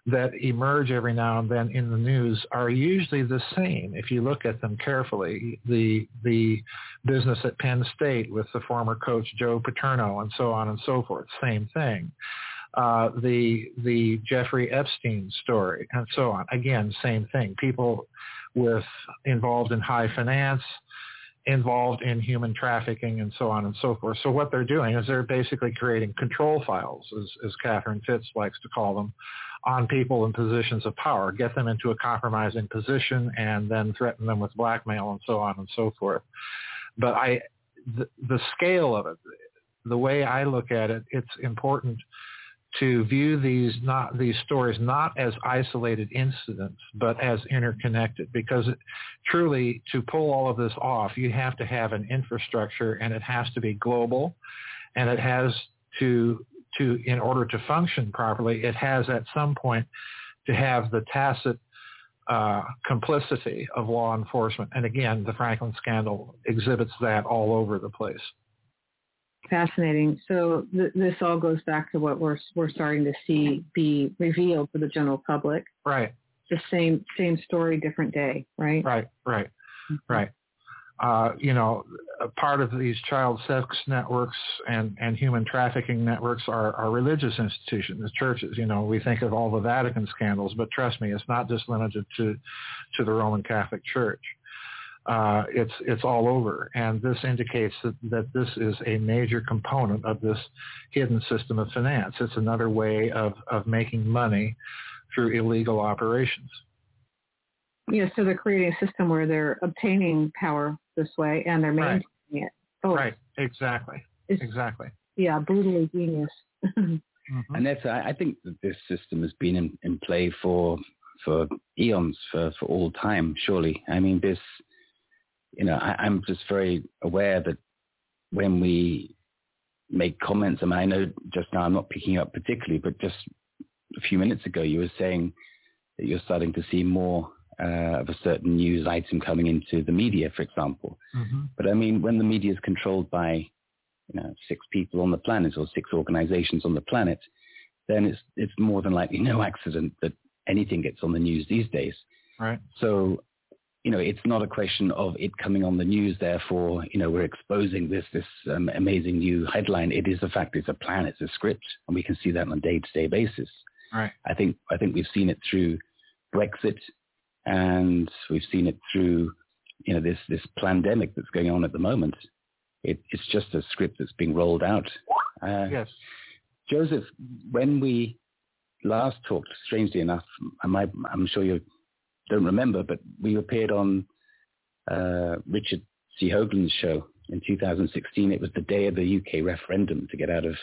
that emerge every now and then in the news are usually the same if you look at them carefully. The the business at Penn State with the former coach Joe Paterno and so on and so forth, same thing. Uh, the the Jeffrey Epstein story and so on. Again, same thing. People with involved in high finance, involved in human trafficking and so on and so forth. So what they're doing is they're basically creating control files, as, as Catherine Fitts likes to call them, on people in positions of power, get them into a compromising position and then threaten them with blackmail and so on and so forth. But I, the, the scale of it, the way I look at it, it's important to view these not these stories not as isolated incidents but as interconnected. Because truly to pull all of this off you have to have an infrastructure and it has to be global and it has to to in order to function properly it has at some point to have the tacit uh, complicity of law enforcement. And again the Franklin scandal exhibits that all over the place fascinating. So th- this all goes back to what we're we're starting to see be revealed to the general public. Right. The same same story, different day. Right. Right. Right. Mm-hmm. Right. Uh, you know, part of these child sex networks and, and human trafficking networks are, are religious institutions, the churches. You know, we think of all the Vatican scandals, but trust me, it's not just limited to, to the Roman Catholic Church uh, it's it's all over, and this indicates that, that this is a major component of this hidden system of finance. It's another way of of making money through illegal operations. Yeah, so they're creating a system where they're obtaining power this way, and they're maintaining right. it. Oh, right, exactly, it's, exactly. Yeah, brutally genius. (laughs) mm-hmm. And that's I think that this system has been in, in play for for eons, for for all time. Surely, I mean this you know, I, I'm just very aware that when we make comments, I mean, I know just now I'm not picking up particularly, but just a few minutes ago you were saying that you're starting to see more uh, of a certain news item coming into the media, for example. Mm-hmm. But I mean, when the media is controlled by, you know, six people on the planet or six organizations on the planet, then it's it's more than likely no accident that anything gets on the news these days. Right. So you know, it's not a question of it coming on the news. Therefore, you know, we're exposing this this um, amazing new headline. It is a fact. It's a plan. It's a script, and we can see that on a day-to-day basis. Right. I think I think we've seen it through Brexit, and we've seen it through you know this this pandemic that's going on at the moment. It, it's just a script that's being rolled out. Uh, yes. Joseph, when we last talked, strangely enough, I might, I'm sure you don't remember, but we appeared on uh, Richard C. Hoagland's show in 2016. It was the day of the UK referendum to get out of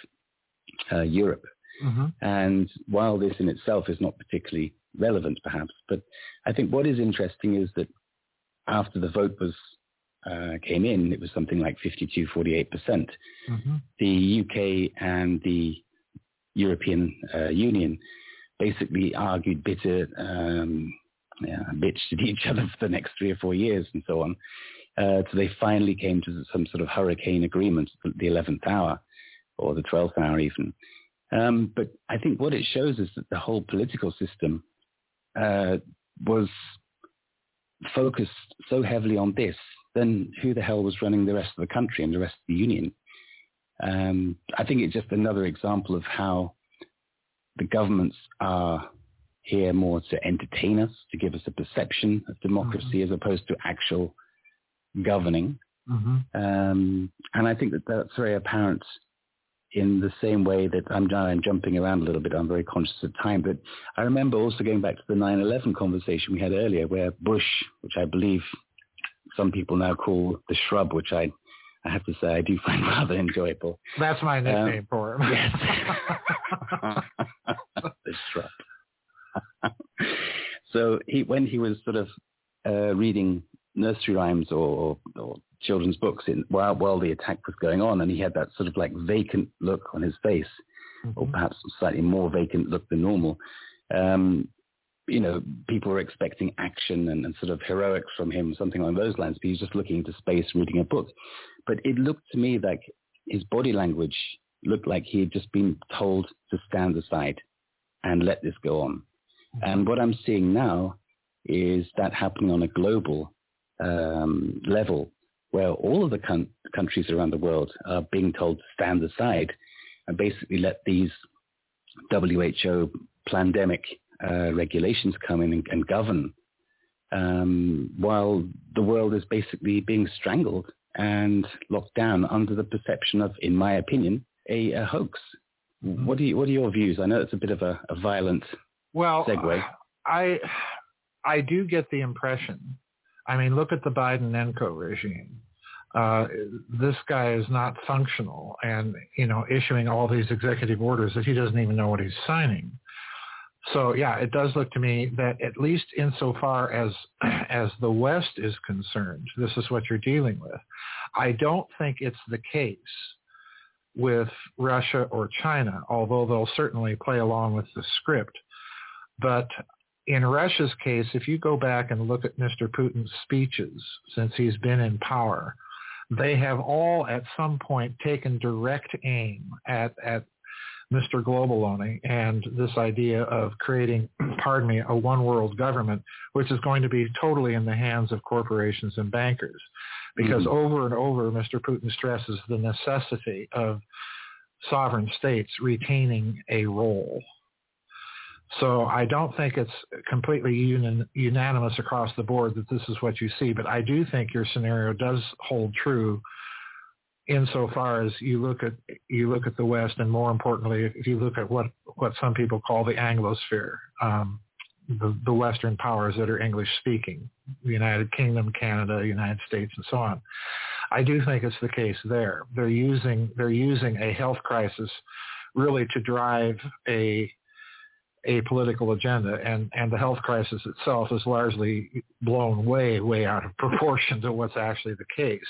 uh, Europe. Mm-hmm. And while this in itself is not particularly relevant, perhaps, but I think what is interesting is that after the vote was uh, came in, it was something like 52, 48 percent. Mm-hmm. The UK and the European uh, Union basically argued bitter, um, yeah, bitched at each other (laughs) for the next three or four years and so on. Uh, so they finally came to some sort of hurricane agreement at the 11th hour or the 12th hour even. Um, but I think what it shows is that the whole political system uh, was focused so heavily on this, then who the hell was running the rest of the country and the rest of the union? Um, I think it's just another example of how the governments are here more to entertain us, to give us a perception of democracy mm-hmm. as opposed to actual governing. Mm-hmm. Um, and I think that that's very apparent in the same way that I'm, I'm jumping around a little bit. I'm very conscious of time. But I remember also going back to the 9-11 conversation we had earlier where Bush, which I believe some people now call the shrub, which I, I have to say I do (laughs) find rather enjoyable. That's my nickname um, for him. Yes. (laughs) (laughs) the shrub. (laughs) so he, when he was sort of uh, reading nursery rhymes or, or children's books in, while, while the attack was going on, and he had that sort of like vacant look on his face, mm-hmm. or perhaps slightly more vacant look than normal. Um, you know, people were expecting action and, and, sort of heroics from him, something along those lines, but he's just looking into space, reading a book. But it looked to me like his body language looked like he had just been told to stand aside and let this go on. And what I'm seeing now is that happening on a global um, level where all of the con- countries around the world are being told to stand aside and basically let these WHO pandemic uh, regulations come in and, and govern, um, while the world is basically being strangled and locked down under the perception of, in my opinion, a, a hoax. What, do you, what are your views? I know it's a bit of a, a violent well, segue. I I do get the impression I mean, look at the Biden-Enco regime. Uh, this guy is not functional and, you know, issuing all these executive orders that he doesn't even know what he's signing. So yeah, it does look to me that at least insofar as (clears throat) as the West is concerned, this is what you're dealing with. I don't think it's the case with Russia or China, although they'll certainly play along with the script. But in Russia's case, if you go back and look at Mr. Putin's speeches since he's been in power, they have all at some point taken direct aim at, at Mr. Globaloney and this idea of creating, (clears throat) pardon me, a one world government, which is going to be totally in the hands of corporations and bankers. Because mm-hmm. over and over, Mr. Putin stresses the necessity of sovereign states retaining a role so I don't think it's completely un- unanimous across the board that this is what you see, but I do think your scenario does hold true insofar as you look at you look at the West, and more importantly, if you look at what what some people call the Anglosphere, um, the, the Western powers that are English speaking, the United Kingdom, Canada, United States, and so on. I do think it's the case there. They're using they're using a health crisis really to drive a a political agenda, and, and the health crisis itself is largely blown way, way out of (laughs) proportion to what's actually the case.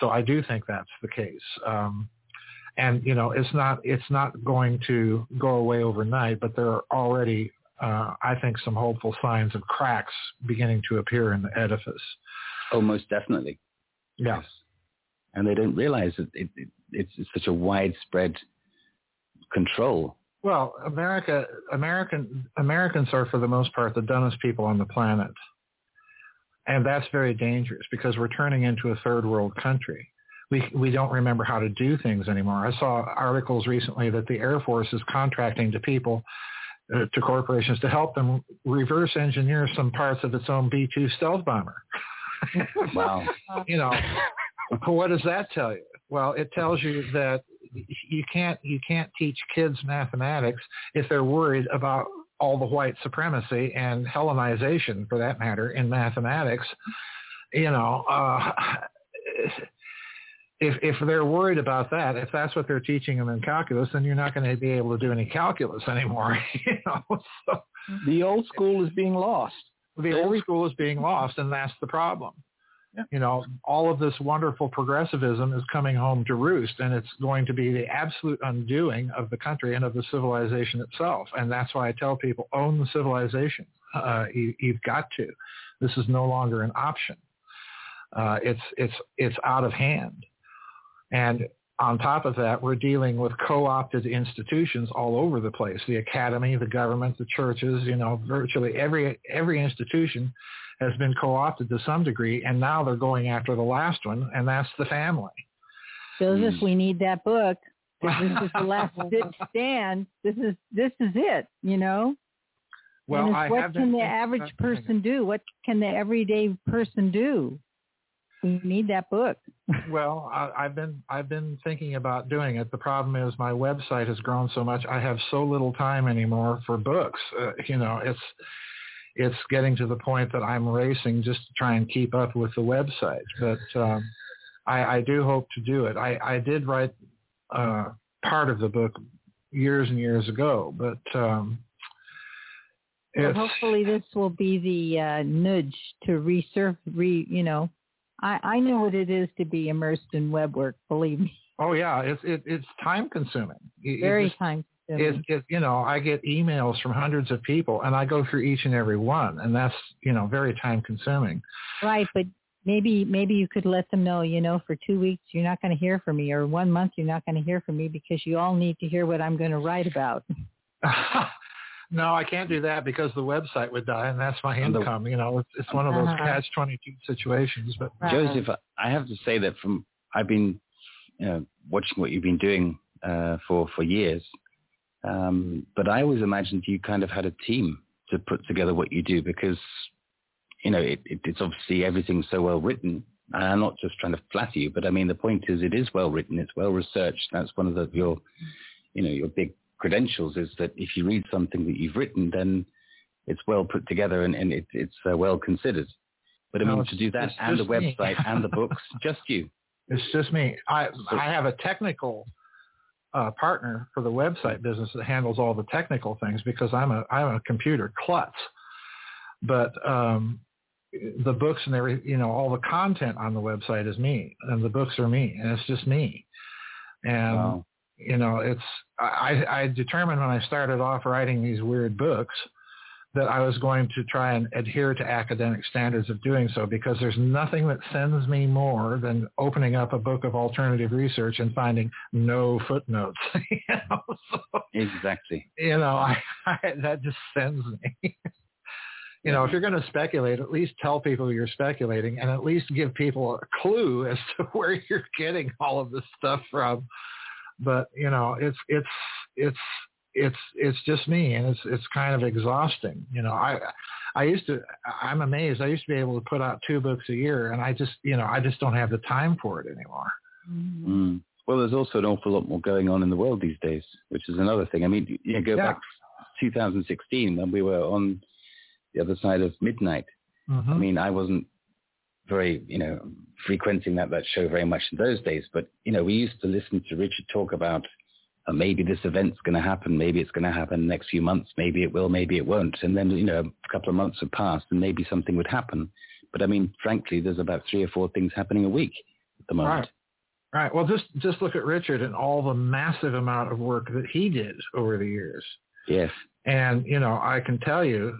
So I do think that's the case. Um, and you know, it's not it's not going to go away overnight, but there are already, uh, I think, some hopeful signs of cracks beginning to appear in the edifice. Oh, most definitely. Yes. And they don't realize that it, it, it's such a widespread control well, America, American Americans are for the most part the dumbest people on the planet, and that's very dangerous because we're turning into a third world country. We we don't remember how to do things anymore. I saw articles recently that the Air Force is contracting to people, uh, to corporations to help them reverse engineer some parts of its own B-2 stealth bomber. wow. (laughs) you know, what does that tell you? Well, it tells you that you can't you can't teach kids mathematics if they're worried about all the white supremacy and Hellenization, for that matter, in mathematics. You know, uh, if if they're worried about that, if that's what they're teaching them in calculus, then you're not going to be able to do any calculus anymore. (laughs) you know, so, the old school is being lost. The old school is being lost, and that's the problem. Yeah. You know, all of this wonderful progressivism is coming home to roost, and it's going to be the absolute undoing of the country and of the civilization itself. And that's why I tell people, own the civilization. Uh, you, have got to. This is no longer an option. Uh, it's it's it's out of hand. And on top of that, we're dealing with co-opted institutions all over the place. The academy, the government, the churches, you know, virtually every every institution has been co-opted to some degree, and now they're going after the last one, and that's the family. Joseph, we need that book. This is the last (laughs) stand. This is this is it. You know. Well, I what can the average person do? What can the everyday person do? We need that book. well, I, I've been I've been thinking about doing it. The problem is my website has grown so much. I have so little time anymore for books. Uh, you know, it's it's getting to the point that I'm racing just to try and keep up with the website. But um, I, I do hope to do it. I, I did write uh, part of the book years and years ago, but um, well, hopefully this will be the uh, nudge to resurf, re, you know, I, I know what it is to be immersed in web work. Believe me. Oh yeah, it's it, it's time consuming. Very it time consuming. It, it, you know, I get emails from hundreds of people, and I go through each and every one, and that's you know very time consuming. Right, but maybe maybe you could let them know, you know, for two weeks you're not going to hear from me, or one month you're not going to hear from me because you all need to hear what I'm going to write about. (laughs) (laughs) No, I can't do that because the website would die, and that's my income. You know, it's, it's one of those uh-huh. catch twenty two situations. But Joseph, I have to say that from I've been you know, watching what you've been doing uh, for for years, um, but I always imagined you kind of had a team to put together what you do because you know it, it, it's obviously everything's so well written. And I'm not just trying to flatter you, but I mean the point is it is well written, it's well researched. That's one of the, your you know your big credentials is that if you read something that you've written, then it's well put together and, and it, it's uh, well considered. But I mean, no, to do that and the website and the books, (laughs) just you. It's just me. I I have a technical uh, partner for the website business that handles all the technical things because I'm a I'm a computer klutz. But um, the books and every you know all the content on the website is me, and the books are me, and it's just me. And wow you know, it's I, I determined when I started off writing these weird books that I was going to try and adhere to academic standards of doing so because there's nothing that sends me more than opening up a book of alternative research and finding no footnotes. (laughs) you know? so, exactly. You know, I, I, that just sends me. you know, if you're going to speculate, at least tell people you're speculating and at least give people a clue as to (laughs) where you're getting all of this stuff from but you know, it's it's it's it's it's just me, and it's it's kind of exhausting. You know, I I used to I'm amazed. I used to be able to put out two books a year, and I just you know I just don't have the time for it anymore. Mm. Well, there's also an awful lot more going on in the world these days, which is another thing. I mean, you know, go yeah. back 2016 when we were on the other side of midnight. Mm-hmm. I mean, I wasn't very, you know, frequenting that, that show very much in those days. But, you know, we used to listen to Richard talk about uh, maybe this event's going to happen. Maybe it's going to happen next few months. Maybe it will. Maybe it won't. And then, you know, a couple of months have passed and maybe something would happen. But I mean, frankly, there's about three or four things happening a week at the moment. Right. Right. Well, just just look at Richard and all the massive amount of work that he did over the years. Yes. And you know, I can tell you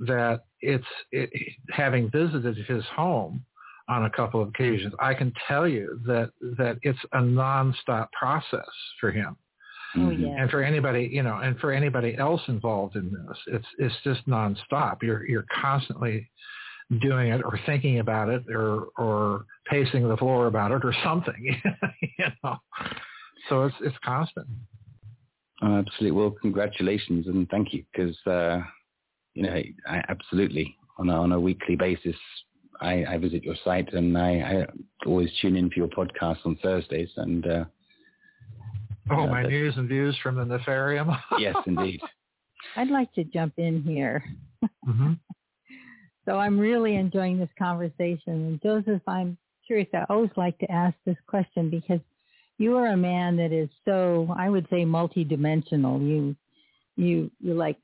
that it's it, having visited his home on a couple of occasions, I can tell you that that it's a nonstop process for him. Oh, yeah. And for anybody, you know, and for anybody else involved in this, it's it's just nonstop. You're you're constantly doing it or thinking about it or or pacing the floor about it or something. (laughs) you know. So it's it's constant. Oh, absolutely. Well, congratulations and thank you because uh, you know I, absolutely on a, on a weekly basis I, I visit your site and I, I, always tune in for your podcast on Thursdays. And uh, oh, my news and views from the Nefarium. yes, indeed. (laughs) I'd like to jump in here. Mm-hmm. (laughs) so I'm really enjoying this conversation. And Joseph, I'm curious. I always like to ask this question because you are a man that is so, I would say, multidimensional. You, you, you like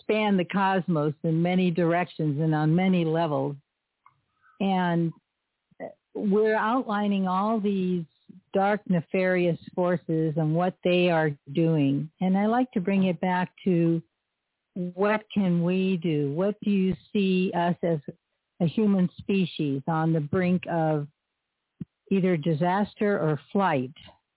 span the cosmos in many directions and on many levels. And we're outlining all these dark nefarious forces and what they are doing. And I like to bring it back to what can we do? What do you see us as a human species on the brink of either disaster or flight?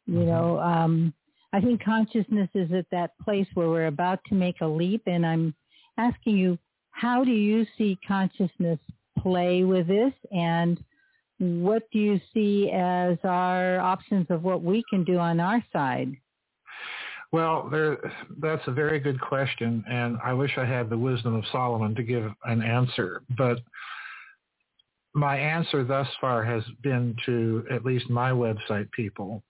You mm-hmm. know, um, I think consciousness is at that place where we're about to make a leap. And I'm asking you, how do you see consciousness play with this? And what do you see as our options of what we can do on our side? Well, there, that's a very good question, and I wish I had the wisdom of Solomon to give an answer. But my answer thus far has been to at least my website people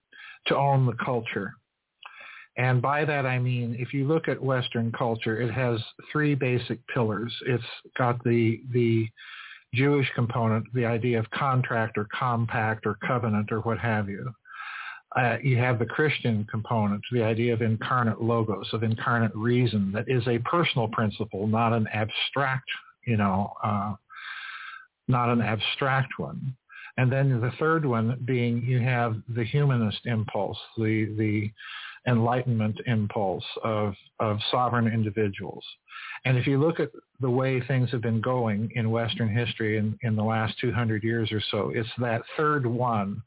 to own the culture. And by that I mean, if you look at Western culture, it has three basic pillars. It's got the the Jewish component, the idea of contract or compact or covenant or what have you. Uh, you have the Christian component, the idea of incarnate logos, of incarnate reason, that is a personal principle, not an abstract, you know, uh, not an abstract one. And then the third one being you have the humanist impulse, the the enlightenment impulse of, of sovereign individuals. And if you look at the way things have been going in Western history in, in the last 200 years or so, it's that third one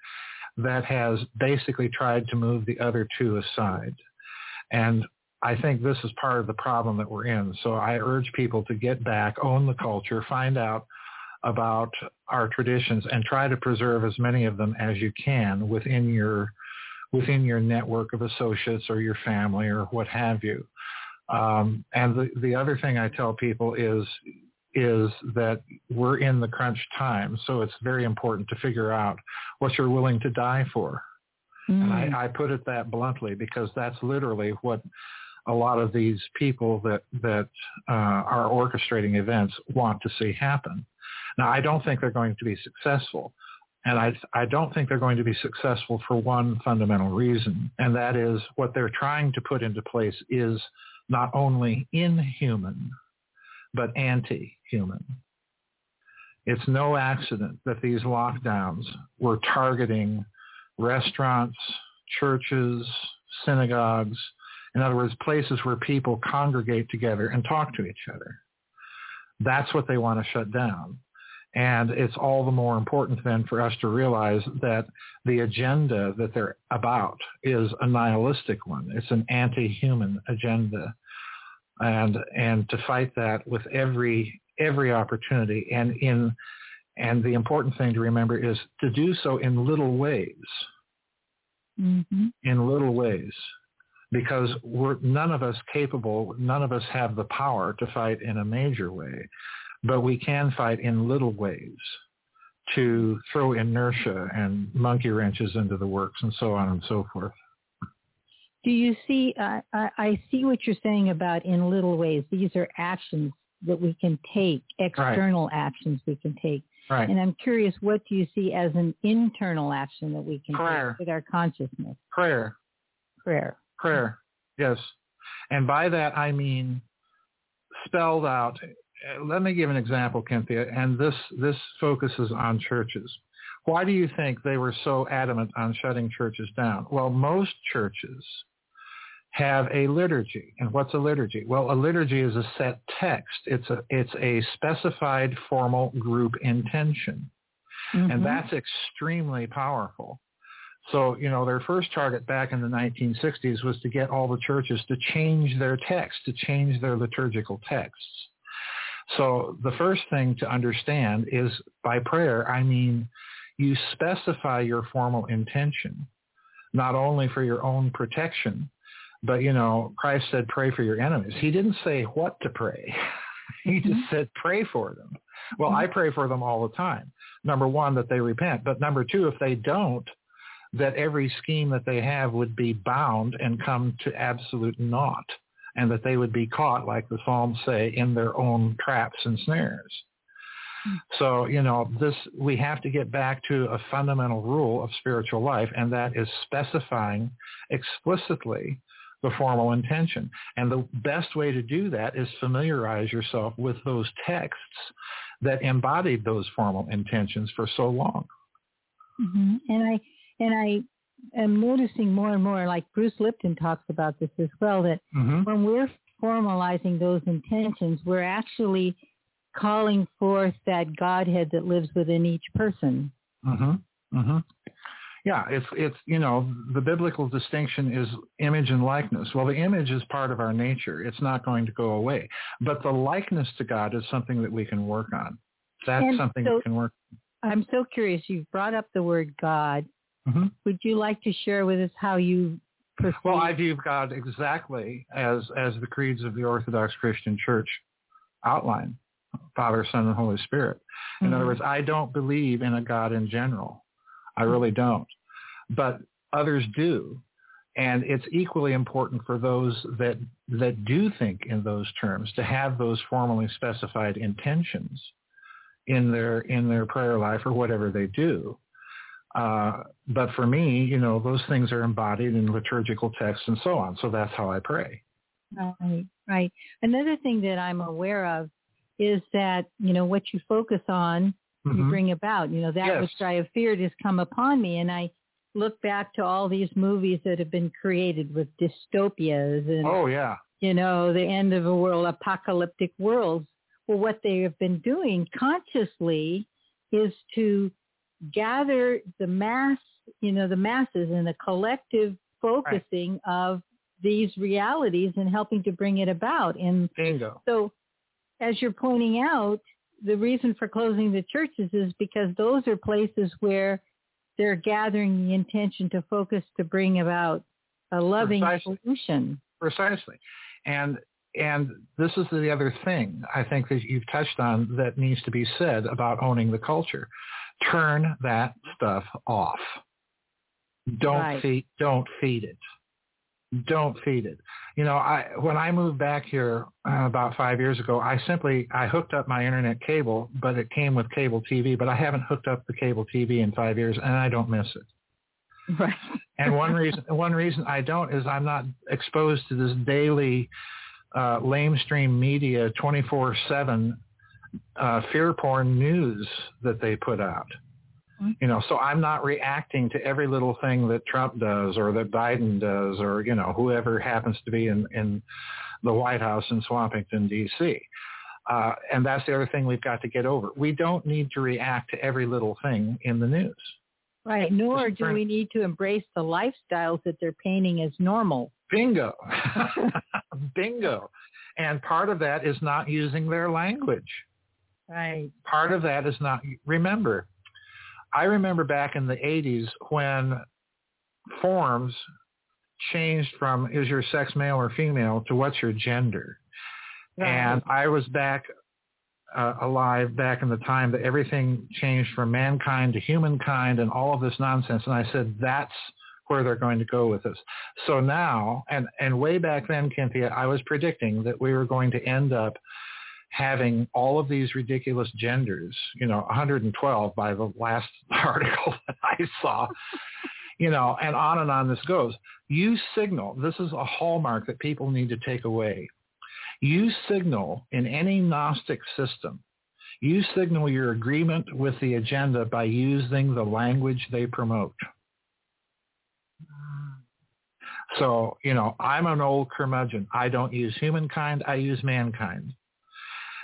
that has basically tried to move the other two aside. And I think this is part of the problem that we're in. So I urge people to get back, own the culture, find out about our traditions and try to preserve as many of them as you can within your within your network of associates or your family or what have you. Um, and the, the other thing I tell people is is that we're in the crunch time, so it's very important to figure out what you're willing to die for. Mm. And I, mm. I put it that bluntly because that's literally what a lot of these people that that uh, are orchestrating events want to see happen. Now, I don't think they're going to be successful, and I, I don't think they're going to be successful for one fundamental reason, and that is what they're trying to put into place is not only inhuman, but anti-human. It's no accident that these lockdowns were targeting restaurants, churches, synagogues, in other words, places where people congregate together and talk to each other. That's what they want to shut down. And it's all the more important then for us to realize that the agenda that they're about is a nihilistic one. It's an anti-human agenda. And, and to fight that with every, every opportunity and in, and the important thing to remember is to do so in little ways. Mm-hmm. In little ways because we're none of us capable, none of us have the power to fight in a major way but we can fight in little ways to throw inertia and monkey wrenches into the works and so on and so forth. Do you see, uh, I see what you're saying about in little ways. These are actions that we can take, external right. actions we can take. Right. And I'm curious, what do you see as an internal action that we can Prayer. take with our consciousness? Prayer. Prayer. Prayer, yes. And by that I mean spelled out let me give an example, Cynthia, and this, this focuses on churches. Why do you think they were so adamant on shutting churches down? Well, most churches have a liturgy. And what's a liturgy? Well, a liturgy is a set text. It's a, it's a specified formal group intention. Mm-hmm. And that's extremely powerful. So, you know, their first target back in the 1960s was to get all the churches to change their text, to change their liturgical texts. So the first thing to understand is by prayer, I mean you specify your formal intention, not only for your own protection, but you know, Christ said pray for your enemies. He didn't say what to pray. (laughs) he just mm-hmm. said pray for them. Well, mm-hmm. I pray for them all the time. Number one, that they repent. But number two, if they don't, that every scheme that they have would be bound and come to absolute naught and that they would be caught, like the Psalms say, in their own traps and snares. So, you know, this we have to get back to a fundamental rule of spiritual life, and that is specifying explicitly the formal intention. And the best way to do that is familiarize yourself with those texts that embodied those formal intentions for so long. Mm-hmm. And I and I am noticing more and more, like Bruce Lipton talks about this as well, that mm-hmm. when we're formalizing those intentions, we're actually calling forth that Godhead that lives within each person. Mm-hmm. Mm-hmm. Yeah, it's it's you know the biblical distinction is image and likeness. Well, the image is part of our nature; it's not going to go away. But the likeness to God is something that we can work on. That's and something so, we can work. I'm so curious. You've brought up the word God. Mm-hmm. Would you like to share with us how you perceive? Well, I view God exactly as as the creeds of the Orthodox Christian Church outline: Father, Son, and Holy Spirit. In mm-hmm. other words, I don't believe in a God in general. I really don't. But others do. And it's equally important for those that that do think in those terms to have those formally specified intentions in their in their prayer life or whatever they do. Uh, but for me, you know, those things are embodied in liturgical texts and so on. So that's how I pray. Right, right. Another thing that I'm aware of is that, you know, what you focus on, mm-hmm. you bring about. You know, that yes. which I have feared has come upon me. And I look back to all these movies that have been created with dystopias and, oh, yeah. you know, the end of a world, apocalyptic worlds. Well, what they have been doing consciously is to gather the mass, you know, the masses and the collective focusing right. of these realities and helping to bring it about. And Bingo. so as you're pointing out, the reason for closing the churches is because those are places where they're gathering the intention to focus to bring about a loving Precisely. solution. Precisely. And and this is the other thing I think that you've touched on that needs to be said about owning the culture. Turn that stuff off. Don't right. feed don't feed it don't feed it. You know, I when I moved back here uh, about five years ago, I simply I hooked up my internet cable, but it came with cable TV. But I haven't hooked up the cable TV in five years, and I don't miss it. Right. (laughs) and one reason one reason I don't is I'm not exposed to this daily uh, lamestream media 24/7 uh, fear porn news that they put out. Mm-hmm. You know, so I'm not reacting to every little thing that Trump does or that Biden does or, you know, whoever happens to be in, in the White House in Swampington, D.C. Uh, and that's the other thing we've got to get over. We don't need to react to every little thing in the news. Right, nor do we need to embrace the lifestyles that they're painting as normal. Bingo. (laughs) (laughs) Bingo. And part of that is not using their language. Right. Part of that is not, remember, I remember back in the 80s when forms changed from is your sex male or female to what's your gender. Right. And I was back uh, alive back in the time that everything changed from mankind to humankind and all of this nonsense. And I said, that's where they're going to go with this. So now, and, and way back then, Cynthia, I was predicting that we were going to end up having all of these ridiculous genders, you know, 112 by the last (laughs) article that I saw, you know, and on and on this goes. You signal, this is a hallmark that people need to take away. You signal in any Gnostic system, you signal your agreement with the agenda by using the language they promote. So, you know, I'm an old curmudgeon. I don't use humankind. I use mankind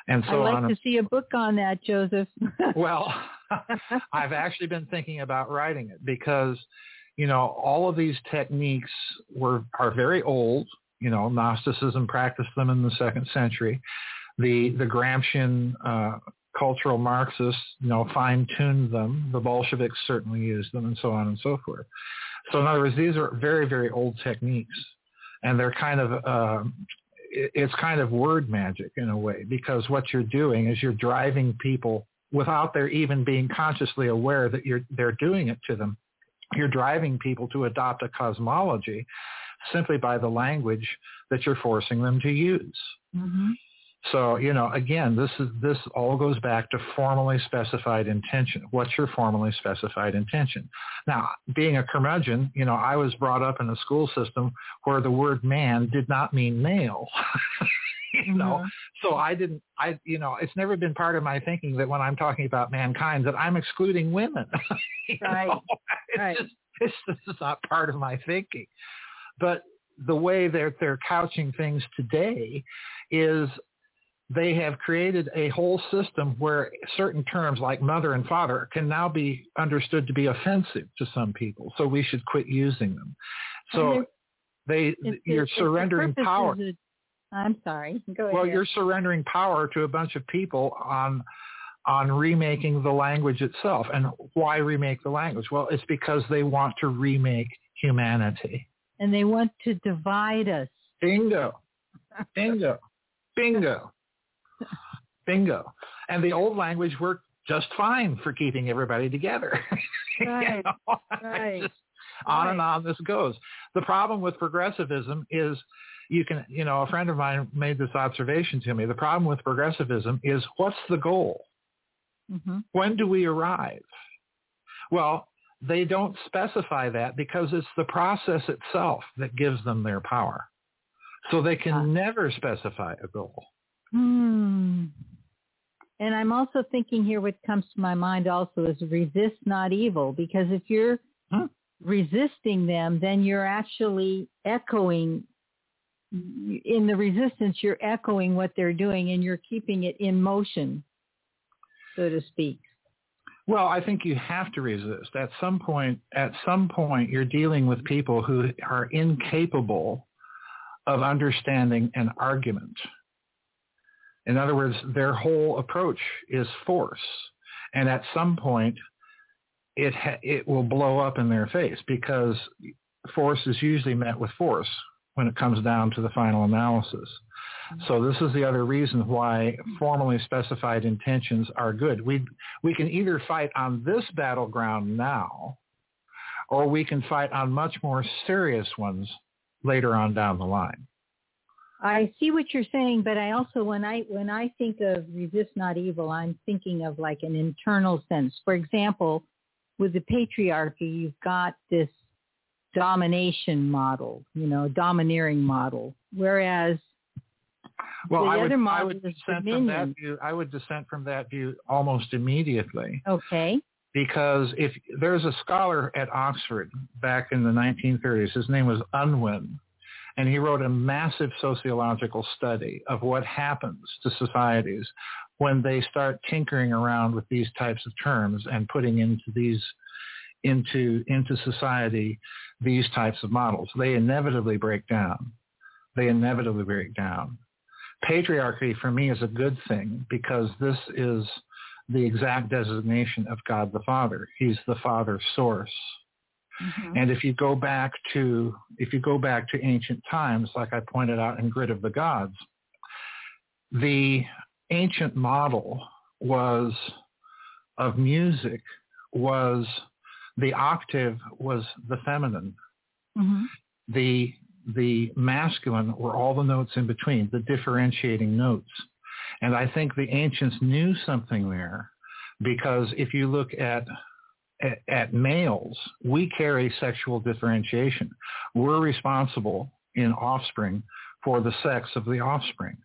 and so I'd like to see a book on that, Joseph. (laughs) well, (laughs) I've actually been thinking about writing it because, you know, all of these techniques were are very old. You know, Gnosticism practiced them in the second century. The the Gramscian uh, cultural Marxists, you know, fine-tuned them. The Bolsheviks certainly used them, and so on and so forth. So in other words, these are very, very old techniques, and they're kind of uh, it's kind of word magic in a way because what you're doing is you're driving people without their even being consciously aware that you're they're doing it to them. You're driving people to adopt a cosmology simply by the language that you're forcing them to use. Mm-hmm. So, you know, again, this is this all goes back to formally specified intention. What's your formally specified intention? Now, being a curmudgeon, you know, I was brought up in a school system where the word man did not mean male. (laughs) you know, mm-hmm. so I didn't, I, you know, it's never been part of my thinking that when I'm talking about mankind that I'm excluding women. (laughs) right. Know? It's right. Just, it's, this is not part of my thinking. But the way they're they're couching things today is they have created a whole system where certain terms like mother and father can now be understood to be offensive to some people. So we should quit using them. So they you're surrendering power. a- I'm sorry. Go ahead. Well, you're surrendering power to a bunch of people on on remaking the language itself. And why remake the language? Well, it's because they want to remake humanity. and they want to divide us. Bingo. (laughs) Bingo. Bingo. (laughs) Bingo. And the old language worked just fine for keeping everybody together. (laughs) You Right. know? (laughs) Right. Just on and on this goes. The problem with progressivism is you can, you know, a friend of mine made this observation to me. The problem with progressivism is what's the goal? hmm When do we arrive? Well, they don't specify that because it's the process itself that gives them their power. So they can never specify a goal. Hmm. And I'm also thinking here what comes to my mind also is resist not evil because if you're Huh? resisting them, then you're actually echoing in the resistance, you're echoing what they're doing and you're keeping it in motion, so to speak. Well, I think you have to resist. At some point, at some point, you're dealing with people who are incapable of understanding an argument. In other words, their whole approach is force. And at some point, it ha- it will blow up in their face because force is usually met with force when it comes down to the final analysis. Mm-hmm. So this is the other reason why formally specified intentions are good. We we can either fight on this battleground now, or we can fight on much more serious ones later on down the line. I see what you're saying, but I also when I when I think of resist not evil, I'm thinking of like an internal sense. For example, with the patriarchy, you've got this domination model, you know, domineering model, whereas Well, I would, I would is dissent from that view. I would dissent from that view almost immediately. Okay. because if there's a scholar at Oxford back in the 1930s, his name was Unwin, and he wrote a massive sociological study of what happens to societies when they start tinkering around with these types of terms and putting into these into into society these types of models. They inevitably break down. They inevitably break down. Patriarchy for me is a good thing because this is the exact designation of God the Father. He's the Father source. And if you go back to if you go back to ancient times, like I pointed out in Grid of the Gods, the ancient model was of music was the octave was the feminine. Mm-hmm. The the masculine were all the notes in between, the differentiating notes. And I think the ancients knew something there because if you look at, at, at males, we carry sexual differentiation. We're responsible in offspring for the sex of the offspring.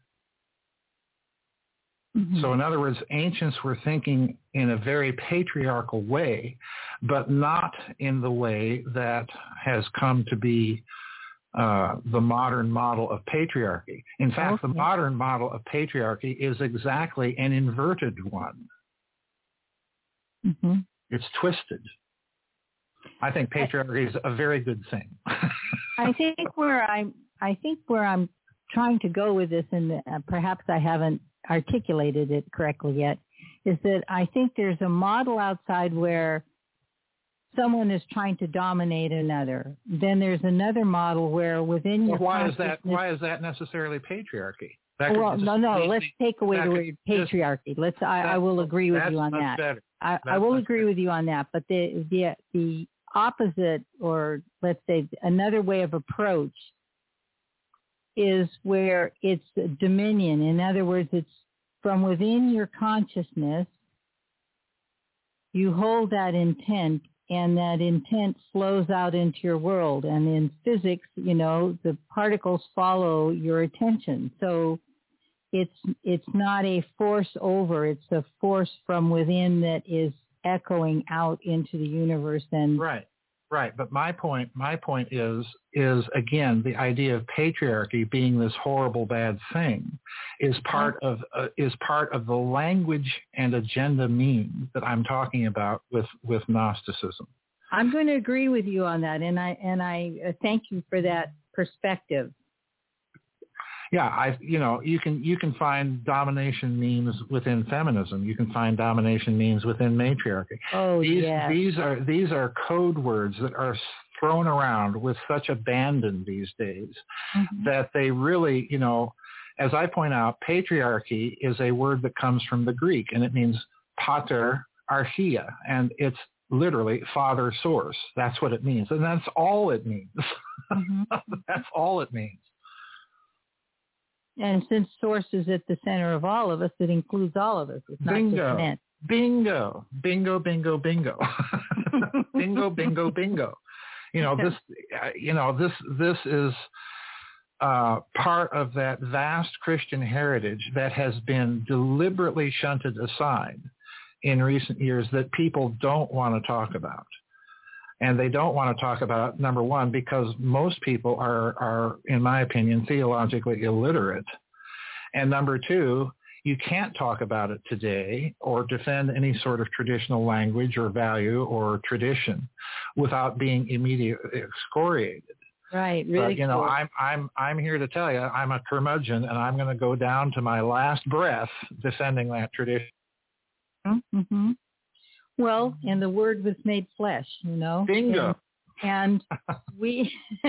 Mm-hmm. So in other words, ancients were thinking in a very patriarchal way, but not in the way that has come to be uh, the modern model of patriarchy. In fact, the modern model of patriarchy is exactly an inverted one. hmm It's twisted. I think patriarchy is a very good thing. I (laughs) think where I'm, I think where I'm trying to go with this, and uh, perhaps I haven't articulated it correctly yet, is that I think there's a model outside where someone is trying to dominate another. Then there's another model where within your why is that? Why is that necessarily patriarchy? That well, no, no. Let's take away the word just- patriarchy. Let's. I, I will agree with you on that. better. I, I will agree with you on that. But the the the opposite, or let's say another way of approach, is where it's dominion. In other words, it's from within your consciousness. You hold that intent and that intent flows out into your world. And in physics, you know, the particles follow your attention. So it's it's not a force over, it's a force from within that is echoing out into the universe and Right. Right, but my point my point is is again the idea of patriarchy being this horrible bad thing is part of uh, is part of the language and agenda means that I'm talking about with with Gnosticism. I'm going to agree with you on that, and I and I uh, thank you for that perspective. Yeah, I you know you can you can find domination memes within feminism. You can find domination memes within matriarchy. Oh these, yes. These are these are code words that are thrown around with such abandon these days mm-hmm. that they really you know, as I point out, patriarchy is a word that comes from the Greek and it means pater archia, and it's literally father source. That's what it means. And that's all it means. (laughs) Mm-hmm. that's all it means. And since source is at the center of all of us, it includes all of us. It's not bingo. just men. Bingo. Bingo, bingo, bingo. (laughs) bingo, bingo, bingo. You know, this, uh, you know, this, this is, uh, part of that vast Christian heritage that has been deliberately shunted aside in recent years that people don't want to talk about. And they don't want to talk about number one because most people are are in my opinion theologically illiterate. And number two, you can't talk about it today or defend any sort of traditional language or value or tradition without being immediately excoriated. Right, really. But, you know, cool. I'm I'm I'm here to tell you, I'm a curmudgeon, and I'm going to go down to my last breath defending that tradition. Mm-hmm. Well, and the word was made flesh, you know. Bingo. And, and (laughs) we, (laughs)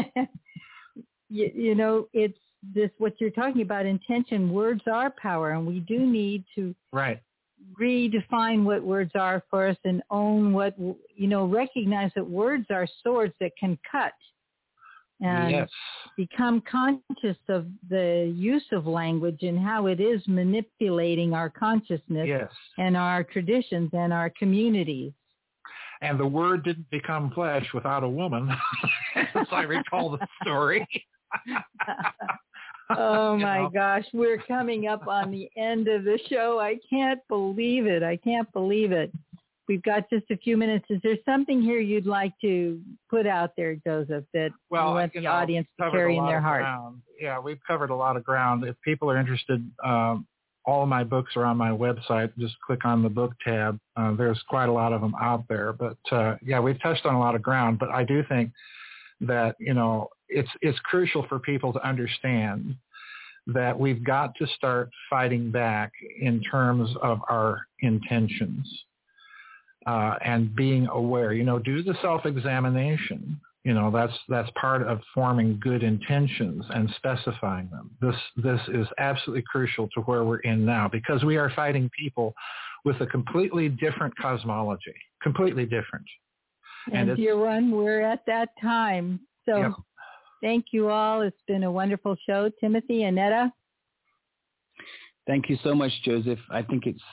you, you know, it's this what you're talking about intention. Words are power, and we do need to right redefine what words are for us and own what you know. Recognize that words are swords that can cut and yes. become conscious of the use of language and how it is manipulating our consciousness yes. and our traditions and our communities. And the word didn't become flesh without a woman, (laughs) as I recall the story. (laughs) oh my know? gosh, we're coming up on the end of the show. I can't believe it. I can't believe it. We've got just a few minutes. Is there something here you'd like to put out there, Joseph, that well, you want you the know, audience to carry in their heart? ground. Yeah, we've covered a lot of ground. If people are interested, um, all of my books are on my website. Just click on the book tab. Uh, there's quite a lot of them out there. But uh, yeah, we've touched on a lot of ground. But I do think that you know it's it's crucial for people to understand that we've got to start fighting back in terms of our intentions uh, and being aware. You know, do the self-examination. You know, that's that's part of forming good intentions and specifying them. This this is absolutely crucial to where we're in now because we are fighting people with a completely different cosmology, completely different. And, it's- dear one, we're at that time. So Yeah. thank you all. It's been a wonderful show. Timothy, Annetta, Thank you so much, Joseph. I think it's,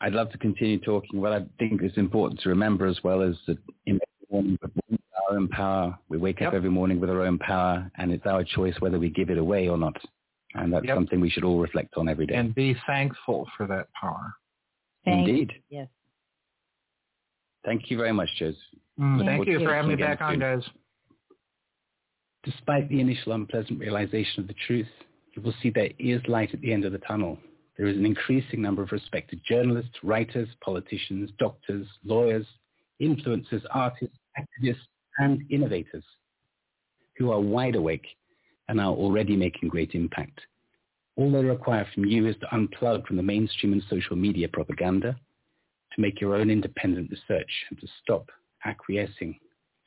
I'd love to continue talking. What I think is important to remember as well is that in every morning we're born with our own power. We wake up every morning with our own power, and it's our choice whether we give it away or not. And that's Yep. something we should all reflect on every day. and be thankful for that power. thank Indeed. Yes. Thank you very much, Joseph. Mm, thank you for having me talking again back on, soon. guys. Despite the initial unpleasant realization of the truth, you will see there is light at the end of the tunnel. There is an increasing number of respected journalists, writers, politicians, doctors, lawyers, influencers, artists, activists, and innovators who are wide awake and are already making great impact. All they require from you is to unplug from the mainstream and social media propaganda, to make your own independent research and to stop acquiescing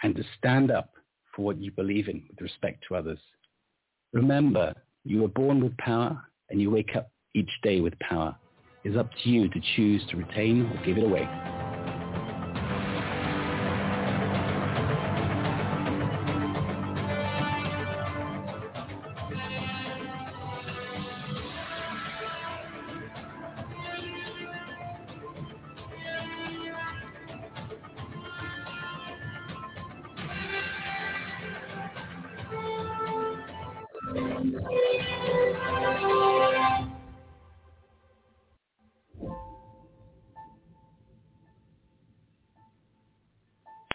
and to stand up for what you believe in with respect to others. Remember, you were born with power and you wake up each day with power. Is up to you to choose to retain or give it away.